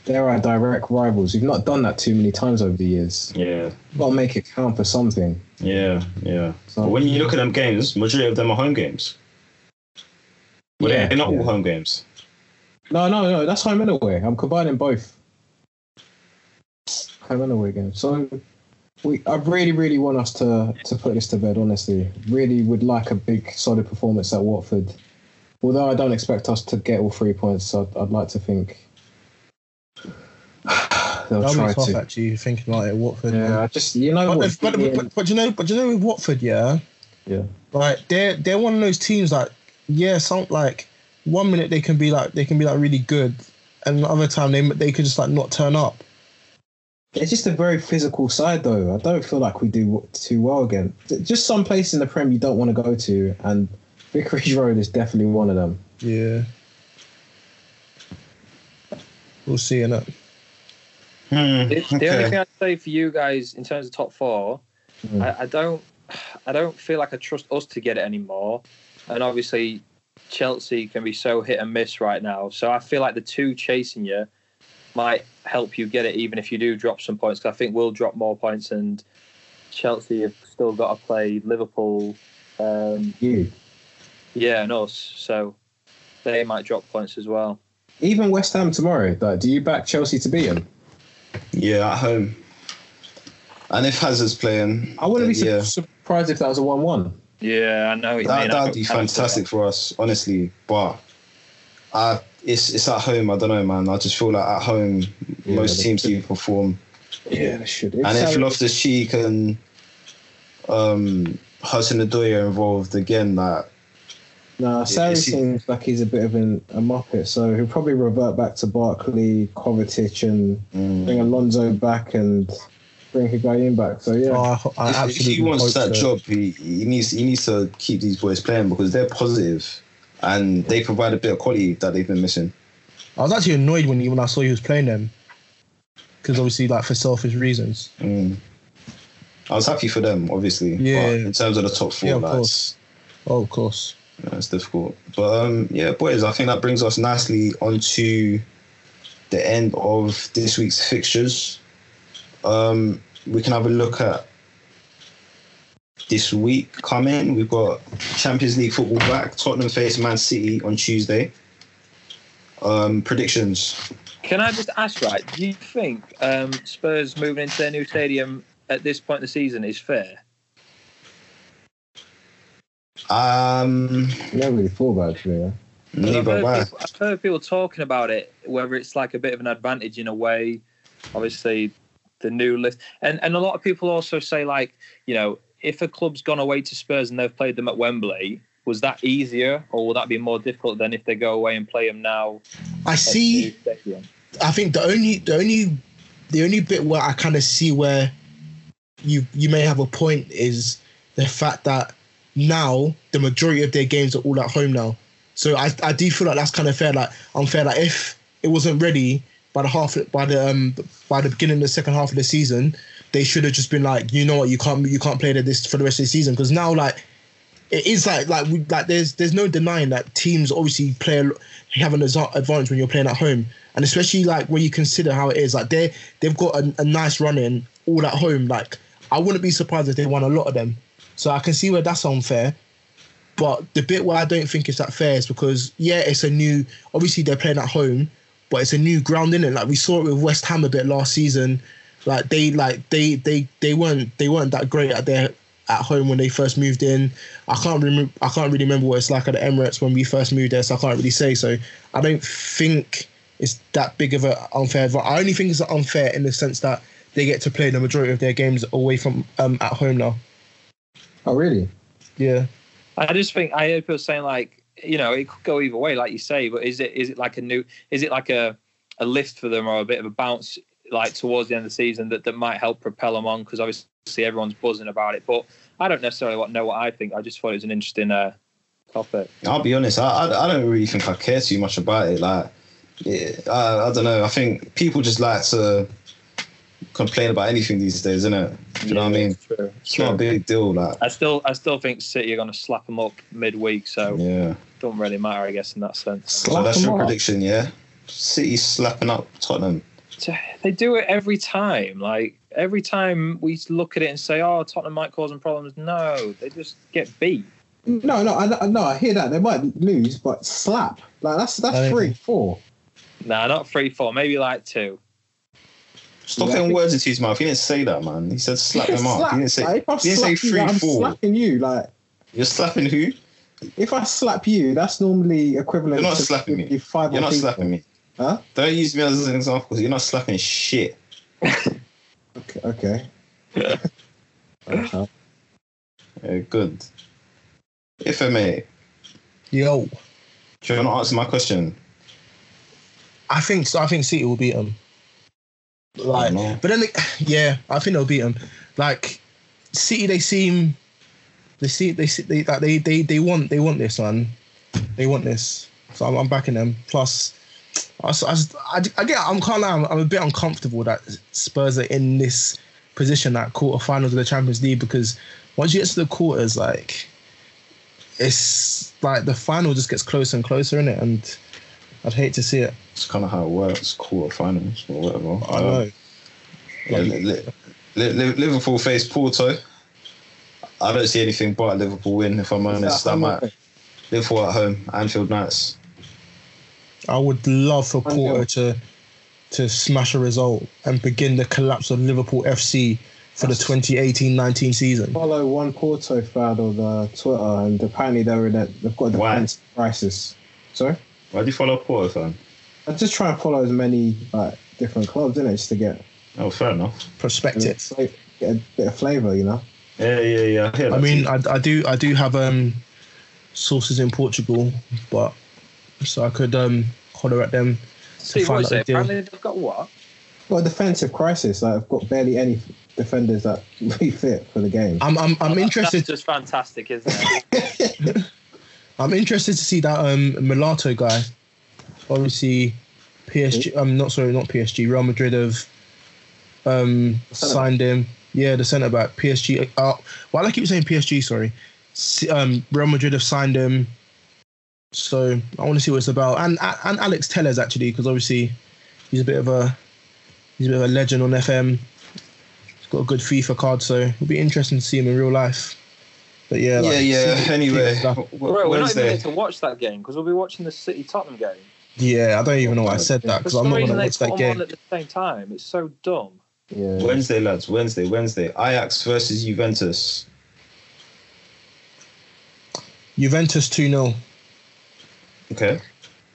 they're our direct rivals. We've not done that too many times over the years. Yeah, We've got to make it count for something. yeah, yeah. So But when you look at them games, majority of them are home games. But Yeah, they're not yeah. all home games. No, no, no, that's home and away. I'm combining both. Home and away games. So we, I really, really want us to to put this to bed. Honestly, really would like a big, solid performance at Watford. Although I don't expect us to get all three points, I'd, I'd like to think they'll That'll try to. actually thinking about it. Watford. Yeah, just you know But, what? but, but, but, but you know, but you know, with Watford, yeah, Yeah. like they're they're one of those teams like yeah, some like one minute they can be like they can be like really good, and the other time they they could just like not turn up. It's just a very physical side, though. I don't feel like we do too well again. Just some place in the Prem you don't want to go to, and Vicarage Road is definitely one of them. Yeah, we'll see in it. Hmm, The, the only thing I'd say for you guys in terms of top four, Mm. I, I don't, I don't feel like I trust us to get it anymore. And obviously, Chelsea can be so hit and miss right now. So I feel like the two chasing you might help you get it even if you do drop some points. Because I think we'll drop more points, and Chelsea have still got to play Liverpool. Um, You. yeah, and us, so they might drop points as well. Even West Ham tomorrow. Like, do you back Chelsea to beat them? Yeah, at home. And if Hazard's playing, I wouldn't be then yeah, surprised if that was a one-one. Yeah, I know. That mean. that'd be fantastic for us, honestly. But I, it's it's at home. I don't know, man. I just feel like at home, Yeah, most teams do perform. Yeah, they should. and if Loftus Cheek and um, Hudson Odoi are involved again, that No, Sarri he- seems like he's a bit of an, a muppet, so he'll probably revert back to Barkley, Kovacic, and mm, bring Alonso back and bring Higuain back. So yeah, Oh, I, I if, if he wants hope that so. job, he, he needs he needs to keep these boys playing because they're positive and they provide a bit of quality that they've been missing. I was actually annoyed when he, when I saw he was playing them, because obviously like for selfish reasons. Mm. I was happy for them, obviously. Yeah. But in terms of the top four, Yeah, of that's, course. Oh, of course. that's difficult. But um, yeah, boys, I think that brings us nicely onto the end of this week's fixtures. Um, we can have a look at this week coming. We've got Champions League football back. Tottenham face Man City on Tuesday. Um, predictions. Can I just ask, right? Do you think um, Spurs moving into their new stadium at this point in the season is fair? Um, never really thought about it. Actually, yeah. 'Cause I've, heard people, I've heard people talking about it, whether it's like a bit of an advantage in a way. Obviously, the new list, and and a lot of people also say like, you know, if a club's gone away to Spurs and they've played them at Wembley, was that easier, or will that be more difficult than if they go away and play them now? I see. I think the only the only the only bit where I kind of see where you you may have a point is the fact that now the majority of their games are all at home now. So I I do feel like that's kind of fair. Like unfair. Like if it wasn't ready by the half by the um by the beginning of the second half of the season, they should have just been like, you know what, you can't you can't play this for the rest of the season because now like it is like like we, like there's there's no denying that teams obviously play have an advantage when you're playing at home, and especially like when you consider how it is like they they've got a, a nice run in all at home. Like I wouldn't be surprised if they won a lot of them. So I can see where that's unfair. But the bit where I don't think it's that fair is because yeah, it's a new. Obviously they're playing at home, but it's a new ground in it. Like we saw it with West Ham a bit last season. Like they like they they they weren't they weren't that great at their at home when they first moved in. I can't remember. I can't really remember what it's like at the Emirates when we first moved there, so I can't really say. So I don't think it's that big of an unfair. But I only think it's unfair in the sense that they get to play the majority of their games away from um, at home now. Oh really? Yeah. I just think I heard people saying like, you know, it could go either way, like you say. But is it is it like a new? Is it like a a lift for them or a bit of a bounce like towards the end of the season that, that might help propel them on? Because obviously everyone's buzzing about it. But I don't necessarily know what I think. I just thought it was an interesting uh, topic. I'll be honest. I, I I don't really think I care too much about it. Like, yeah, I, I don't know. I think people just like to complain about anything these days, isn't it? Do you know what I mean? It's true. It's not a big deal. Like, I still I still think City are going to slap them up midweek, so it yeah. doesn't really matter, I guess, in that sense. So Slap that's 'em your up. prediction, yeah? City slapping up Tottenham. They do it every time. Like every time we look at it and say, "Oh, Tottenham might cause them problems." No, they just get beat. No, no, I, I- no. I hear that they might lose, but slap like that's that's three, four. Nah, not three, four, maybe like two. Stop putting words into his mouth. He didn't say that, man. He said slap them up. He didn't say, Like, he didn't say slap you, three, like, I'm slapping you. Like You're slapping who? if I slap you, that's normally equivalent. You're not to slapping me. Five You're not people. slapping me. Huh? Don't use me as an example because you're not slapping shit. Okay. okay. Okay. Yeah, good. If I may, Yo, do you want to answer my question? I think so. I think City will beat them. Like, no. but then, they, yeah, I think they'll beat them. Like, City, they seem, they see, they see, they like, they they they want they want this man, they want this. So I'm, I'm backing them. Plus, I, I, get, I'm kind of, I'm, I'm a bit uncomfortable that Spurs are in this position at quarterfinals of the Champions League because once you get to the quarters, like, it's like the final just gets closer and closer in it, and I'd hate to see it. It's kind of how it works. Quarterfinals or whatever. I know. Yeah, Li- Li- Li- Li- Liverpool face Porto. I don't see anything but a Liverpool win. If I'm honest, I might Liverpool at home, Anfield nights. I would love for I Porto to to smash a result and begin the collapse of Liverpool FC for the 2018-19 season. follow one Porto fan on uh, Twitter, and apparently they're in a, they've got a defense crisis. Sorry, Why do you follow Porto fan? I just try and follow as many like different clubs, innit, just to get, Oh, fair enough. Perspective. get a bit of flavour, you know. Yeah, yeah, yeah. I, I mean. I, I do I do have um sources in Portugal, but so I could um holler at them. See, find what is out the deal. Apparently, they've got what? Well, defensive crisis. Like, I've got barely any defenders that really fit for the game. I'm I'm, I'm That- interested. That's just fantastic, isn't it? I'm interested to see that um Mulatto guy. Obviously, PSG. I'm not sorry, not PSG. Real Madrid have um signed him. Yeah, the centre back. PSG. Uh, do I keep saying PSG? Sorry. Um, Real Madrid have signed him. So I want to see what it's about, and and Alex Telles actually, because obviously he's a bit of a he's a bit of a legend on FM. He's got a good FIFA card, so it'll be interesting to see him in real life. But yeah, yeah, like, yeah. see- Anyway, see w- Bro, we're not even Wednesday. going to watch that game because we'll be watching the City Tottenham game. Yeah, I don't even know why I said that because I'm not gonna watch that them on game. at the same time. It's so dumb. Yeah. Wednesday, lads. Wednesday, Wednesday. Ajax versus Juventus. Juventus two 0 Okay.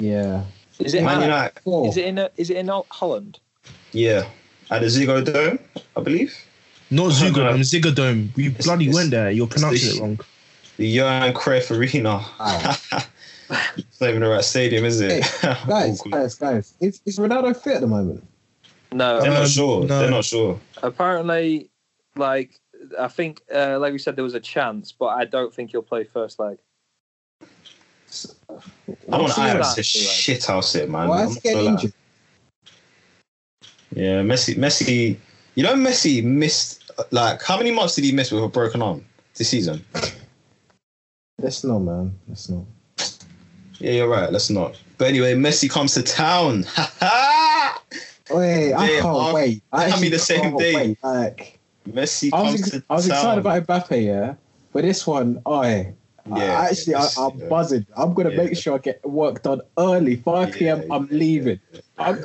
Yeah. Is it? Man in- United. Is it in? A, is it in Holland? Yeah. At the Ziggo Dome, I believe. Not Oh, Zugodome, no. Zigodome. We It's- bloody it's- went there. You're pronouncing sh- it wrong. The Johan Cruyff Arena. it's not even the right stadium, is it? Guys, Awkward. guys, guys. Is, is Ronaldo fit at the moment? No. They're Um, not sure. no. They're not sure. Apparently, like I think, uh, like we said, there was a chance, but I don't think he'll play first leg. I want sure Ajax that, to right. shit house it, man. Why is he getting injured? Yeah, Messi. Messi. You know, Messi missed like how many months did he miss with a broken arm this season? Let's not, man. Let's not. Yeah, you're right. Let's not. But anyway, Messi comes to town. Wait, I can't off. wait. I That'd be the same can't day. wait. Like, Messi I was, comes ex- to I was excited about Mbappe, yeah. But this one, oh, yeah. Yeah, I, actually, I, I'm yeah. buzzing. I'm gonna Yeah. make sure I get work done early. 5 p.m. Yeah, I'm yeah, leaving. I'm,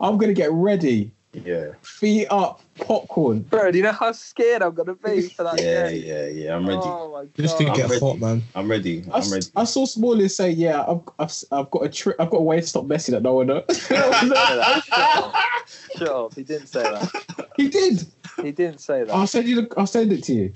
I'm gonna get ready. Yeah, Feet up, popcorn. Bro, do you know how scared I'm gonna be for that yeah, game? yeah, yeah. I'm ready. Oh my god! This thing get hot, man. I'm ready. I, I'm s- ready. I saw Smalling say, "Yeah, I've, I've, I've got a tri- I've got a way to stop Messi that no one knows." Shut up. Shut up! He didn't say that. he did. He didn't say that. I'll send you. The, I'll send it to you.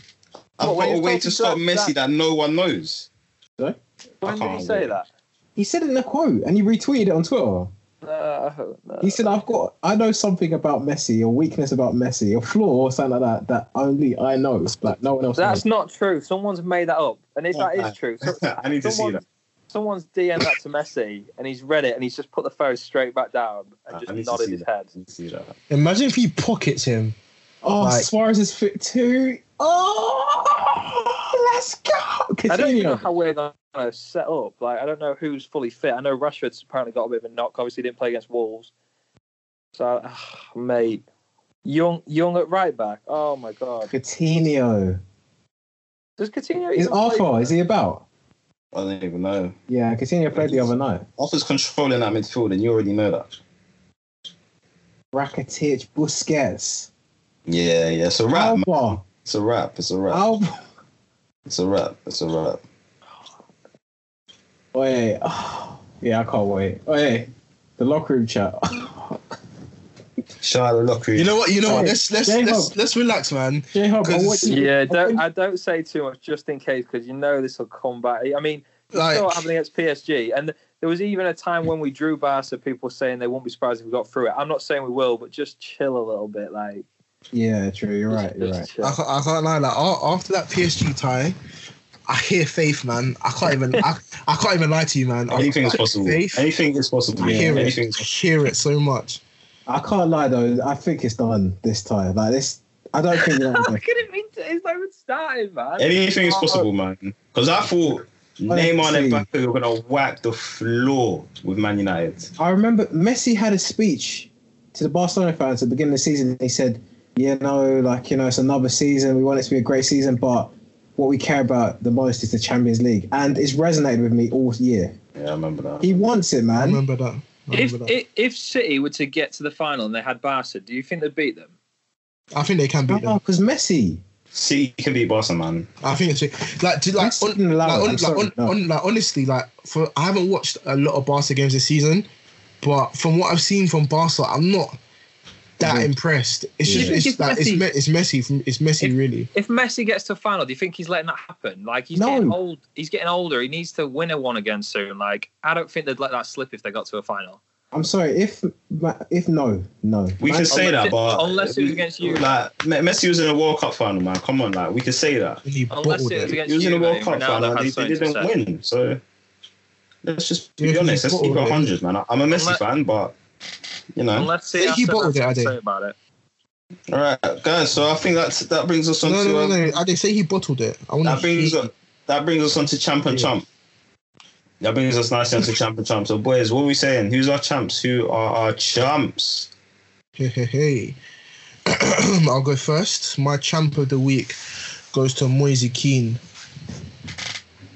I've What, got a way to stop to Messi that- that no one knows. when did he say wait. that? He said it in a quote, and he retweeted it on Twitter. No, no. He said, "I've got, I know something about Messi, a weakness about Messi, a flaw or something like that that only I know, like no one else That's knows." not true. Someone's made that up. And if that is true, so, I need to see someone's, that. someone's DM'd that to Messi and he's read it and he's just put the phone straight back down and uh, just need to nodded his that. head. I need to see that. Imagine if he pockets him. Oh, Like- Suarez is fit too. Oh, let's go. I don't even know Continue. how we're going to set up. Like, I don't know who's fully fit. I know Rashford's apparently got a bit of a knock. Obviously, didn't play against Wolves. So, ah, mate, young, young at right back. Oh my god, Coutinho. does Coutinho? Is even play Arthur? Is he about? I don't even know. Yeah, Coutinho played the other night. Offers controlling that midfield, and you already know that. Rakitic, Busquets, Yeah, yeah. So a wrap. man. Alba, It's a wrap. It's a wrap. Alba. It's a wrap. It's a wrap. Wait, oh, oh, yeah, I can't wait. Oh, wait, the locker room chat. Shout out locker room. You know what? You know what? Let's let's J-Hope. let's let's relax, man. J Hub, I 'Cause- want you. Yeah, I don't I don't say too much just in case because you know this will come back. I mean, you Like- saw what happened against PSG, and there was even a time when we drew Barca. People saying they won't be surprised if we got through it. I'm not saying we will, but just chill a little bit. Like, Yeah, true. You're right. You're right. I can't, I can't lie. Like after that PSG tie, I hear faith, man. I can't even I, I can't even lie to you, man. I- Anything is possible. Faith, Anything is possible. I hear Anything it. is I hear it so much. I can't lie though. I think it's done this time. Like this, I don't think. How That could it be? It's not even started, man. Anything is Oh, possible, man. Because I thought Neymar and Honestly. Mbappe were gonna whack the floor with Man United. I remember Messi had a speech to the Barcelona fans at the beginning of the season. He said, "Yeah, no, like you know, it's another season. We want it to be a great season, but what we care about the most is the Champions League." And it's resonated with me all year. Yeah, I remember that. He wants it, I man. remember that. I If, remember that. if if City were to get to the final and they had Barca, do you think they'd beat them? I think they can beat them. because Messi. City can beat Barca, man. I think it's like to, like, on, didn't like, on, like, sorry, on, no. on, like honestly, like for I haven't watched a lot of Barca games this season, but from what I've seen from Barca, I'm not that Mhm. impressed. It's Yeah. just Do you it's think like it's, me, it's messy. From, it's messy, If- really. If Messi gets to the final, do you think he's letting that happen? Like he's No. getting old. He's getting older. He needs to win a one again soon. Like I don't think they'd let that slip if they got to a final. I'm sorry. If if no, no. We Man- can say Unless that, it- but unless it was against you. Like Messi was in a World Cup final, man. Come on, like we can say that. He Unless it was it. against He was you, in a World Cup final. had They, they didn't win, so let's just be Yeah, honest. Let's keep it bottled it. 100, man. I'm a Messi Unless- fan, but you know. Unless Say City has he bottled it, something to say about it. All right, guys. So I think that's that brings us on No, to no, um, no, no. I didn't say he bottled it. I want that brings to. us, that brings us on to champ and Yeah. chump. That brings us nicely onto champ and chump. So boys, what are we saying? Who's our champs? Who are our champs? Hey, hey, hey. I'll go first. My champ of the week goes to Moise Kean.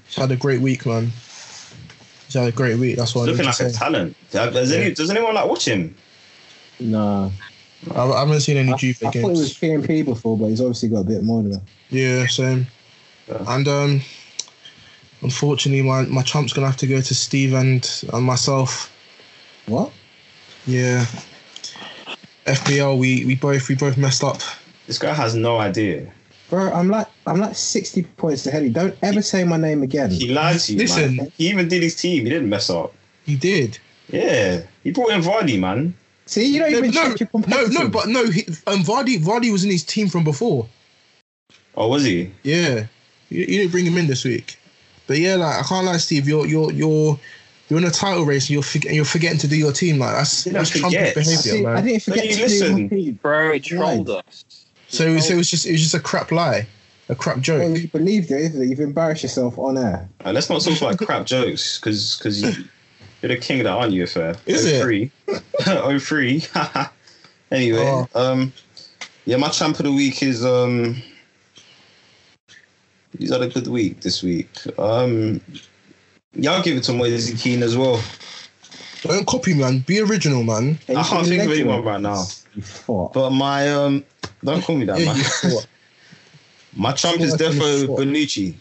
He's had a great week, man. He's had a great week. That's what I need Looking to like a talent. Does, any, Yeah. does anyone like watch him? Nah. I, I haven't seen any I, I Juve thought it was games. PMP before, but he's obviously got a bit more than that. Yeah, same. Yeah. And um, unfortunately, my, my champ's gonna have to go to Steve and, and myself. What? Yeah. FBL, we, we both we both messed up. This guy has no idea. Bro, I'm like I'm like 60 points ahead. of you. Don't ever say my name again. He lied to you, Listen. man. He even did his team. He didn't mess up. He did. Yeah, he brought in Vardy, man. See, you don't No, even no, check your no, no, but no. He, um, Vardy Vardy was in his team from before. Oh, was he? Yeah, you, you didn't bring him in this week. But yeah, like I can't lie, Steve. You're you're you're you're in a title race and you're forget, you're forgetting to do your team. Like that's that's don't trumpet forget. behavior, See, I man. didn't forget you to do listen. my team. Bro, he trolled us. So so it was just it was just a crap lie, a crap Well, joke. you believed it, isn't it? You've embarrassed yourself on air. Uh, let's not talk about crap jokes, because because you, you're the king of that, aren't you, Fair? Is it? 03. 03. anyway, Oh. um, yeah, my champ of the week is um. He's had a good week this week. Um, yeah, I'll give it to Moise Kean as well. Don't copy, man. Be original, man. I can't think of legs anyone right now. But my um, don't call me that, man. you. My champ is What I defo. Bonucci.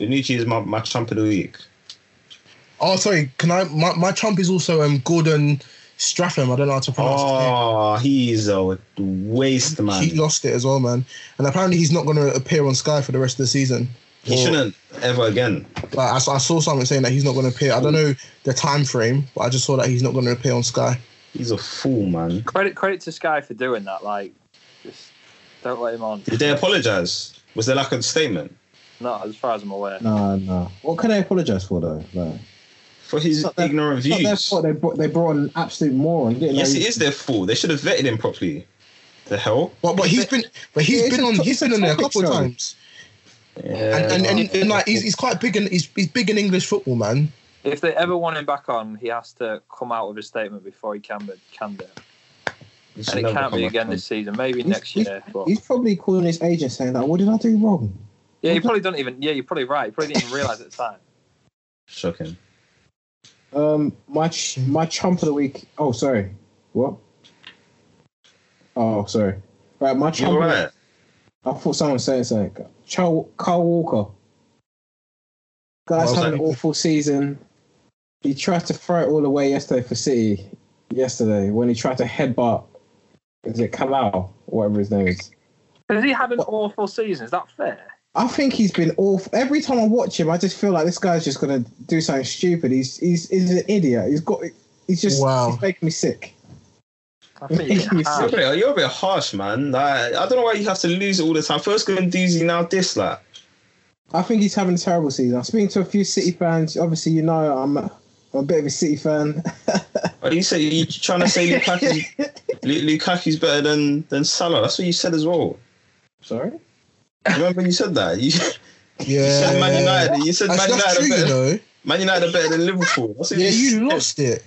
Bonucci is my, my champ of the week. Oh, sorry. Can I? My, my trump is also um Gordon Stratham. I don't know how to pronounce his name. Oh, he's a waste, man. He lost it as well, man. And apparently he's not going to appear on Sky for the rest of the season. He Or- shouldn't ever again. Like, I, saw- I saw something saying that he's not going to appear. I don't know the time frame, but I just saw that he's not going to appear on Sky. He's a fool, man. Credit credit to Sky for doing that. Like, just don't let him on. Did they apologize? Was there like a statement No, as far as I'm aware. No, no. What can I apologise for though? Like, for his It's not their- ignorant it's not their fault. They brought they brought an absolute moron. Didn't Yes, know- it is their fault. They should have vetted him properly. The hell? But but he's been but he's Yeah, it's been a on to- he's it's been on there a couple of times. Yeah. And and, and, and like he's, he's quite big in he's, he's big in English football, man. If they ever want him back on, he has to come out with a statement before he can be, can do. He should And it can't be again on. this season. Maybe He's- next he's- year. But He's probably calling his agent saying like, "What did I do wrong?" yeah, you probably don't even. Yeah, you're probably right. You probably didn't even realize at the time. Shocking. Um, my ch- my chump of the week. Oh, sorry. What? Oh, sorry. Right, my chump. of the- alright? I thought someone was saying something. Carl, Kyle Walker. Guys What had an awful season. He tried to throw it all away yesterday for City. Yesterday, when he tried to headbutt, is it Kalau, whatever his name is. Has he had an awful season? Is that fair? I think he's been awful. Every time I watch him, I just feel like this guy's just gonna do something stupid. He's he's, he's an idiot. He's got. He's just. Wow. He's making me sick. I think you're He's- harsh. You're a, bit, you're a bit harsh, man. Like, I don't know why you have to lose it all the time. First Guendouzi, now this. Like, I think he's having a terrible season. I'm speaking to a few City fans. Obviously, you know I'm a, I'm a bit of a City fan. do you say? You trying to say Lukaku, Lu- Lukaku's better than than Salah? That's what you said as well. Sorry. Remember when you said that? You Yeah, You said Man United. You said That's, Man United. true, are you better, know. Man United are better than Liverpool. That's Yeah, you said. lost it.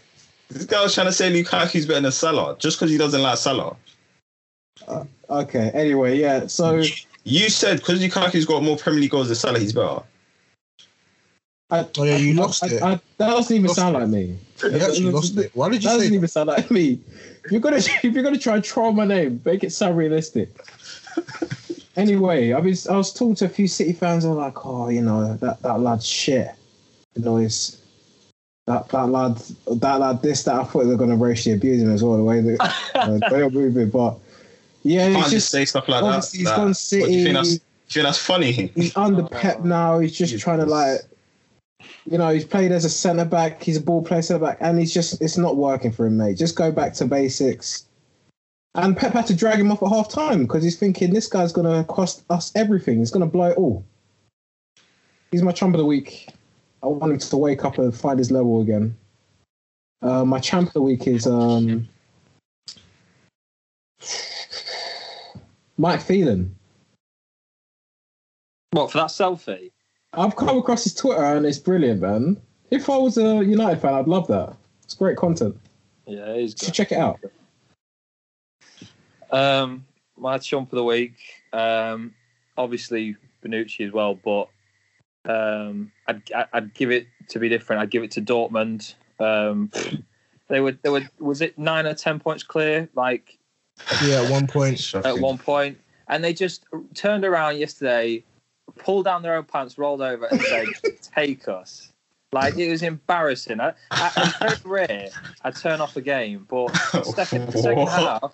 This guy was trying to say Lukaku's better than Salah just because he doesn't like Salah. Uh, okay. Anyway, yeah. So You said because Lukaku's got more Premier League goals than Salah, he's better. I, Oh, yeah, you I- lost I- it. I- that doesn't even Lost sound it. like me. You actually lost it. Why did you That say doesn't that? even sound like me. If you're gonna if you're gonna try and troll my name, make it sound realistic. anyway, I was I was talking to a few City fans. and like, oh, you know that that lad's shit. You know, it's that that lad that lad this that. I thought they were gonna racially abuse him as well the way they uh, they were moving, but yeah, You can't just just say stuff like that. obviously he's that- gone What, do you City. think that's, do you think that's funny? He's under Pep now. He's just trying to like, you know, he's played as a centre back. He's a ball player centre back, and he's just it's not working for him, mate. Just go back to basics. And Pep had to drag him off at half time because he's thinking this guy's gonna cost us everything. He's gonna blow it all. He's my champ of the week. I want him to wake up and find his level again. Uh, my champ of the week is um, Mike Phelan. What for that selfie? I've come across his Twitter and it's brilliant, man. If I was a United fan, I'd love that. It's great content. Yeah, he's You should check it out. Um, my chump of the week, um, obviously Bonucci as well, but um, I'd I'd give it to be different. I'd give it to Dortmund. Um, they were they were was it nine or ten points clear like Yeah, at one point. at one point, and they just turned around yesterday, pulled down their own pants, rolled over, and said, "Take us." Like it was embarrassing. I, I, it's very rare I turn off a game, but second second half,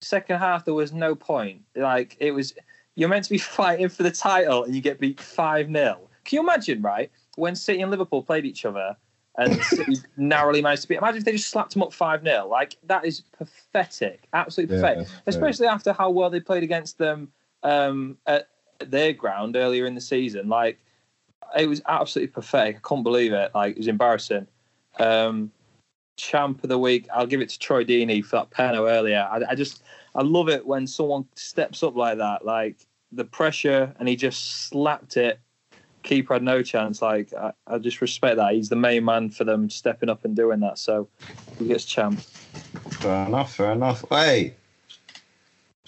second half there was no point. Like it was, you're meant to be fighting for the title and you get beat five 0 Can you imagine, right? When City and Liverpool played each other and City narrowly managed to beat. Imagine if they just slapped them up five 0 Like that is pathetic, absolutely pathetic. Especially after how well they played against them um, at their ground earlier in the season. Like it was absolutely pathetic. I can't believe it. Like it was embarrassing. Um, champ of the week, I'll give it to Troy Deeney for that penno earlier. I, I just I love it when someone steps up like that. Like the pressure, and he just slapped it. Keeper had no chance. Like I, I just respect that. He's the main man for them stepping up and doing that. So he gets champ. Fair enough, fair enough. Hey,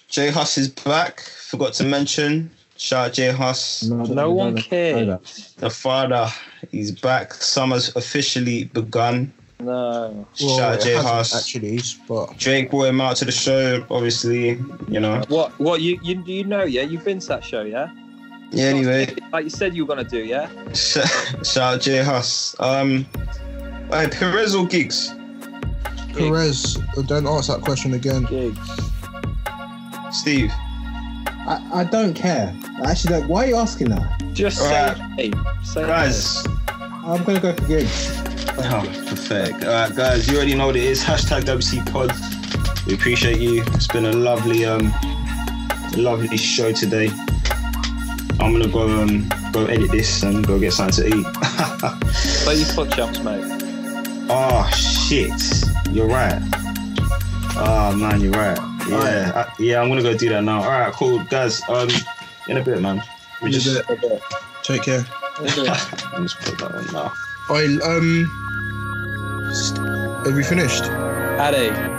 J Hus is back. Forgot to mention. Shout out J Hus, No one cares. the father. He's back. Summer's officially begun. No. Well, Shout out it Jay hasn't Huss. actually, but Drake brought him out to the show, obviously, you know. What? What? You you you know? Yeah, you've been to that show. Yeah. Yeah, anyway, Like you said you were gonna do. Yeah. sh- shout out J Hus. Um, hey, Perez or Gigs? Perez, uh, don't ask that question again. Gigs. Steve. I, I don't care. I actually don't. Why are you asking that? Just Alright. say hey, say Guys. I'm gonna go for gigs. Oh, perfect. All right, guys, you already know what it is. Hashtag WC Pod. We appreciate you. It's been a lovely, um, lovely show today. I'm gonna go um go edit this and go get something to eat. Play your foot champs, mate. oh shit, you're right. Oh man, you're right. Yeah, I, yeah, I'm gonna go do that now. All right, cool, guys. Um, in a bit, man. We In a just bit. Take care. let me just put that on now. I um. st- Are we finished? Addy.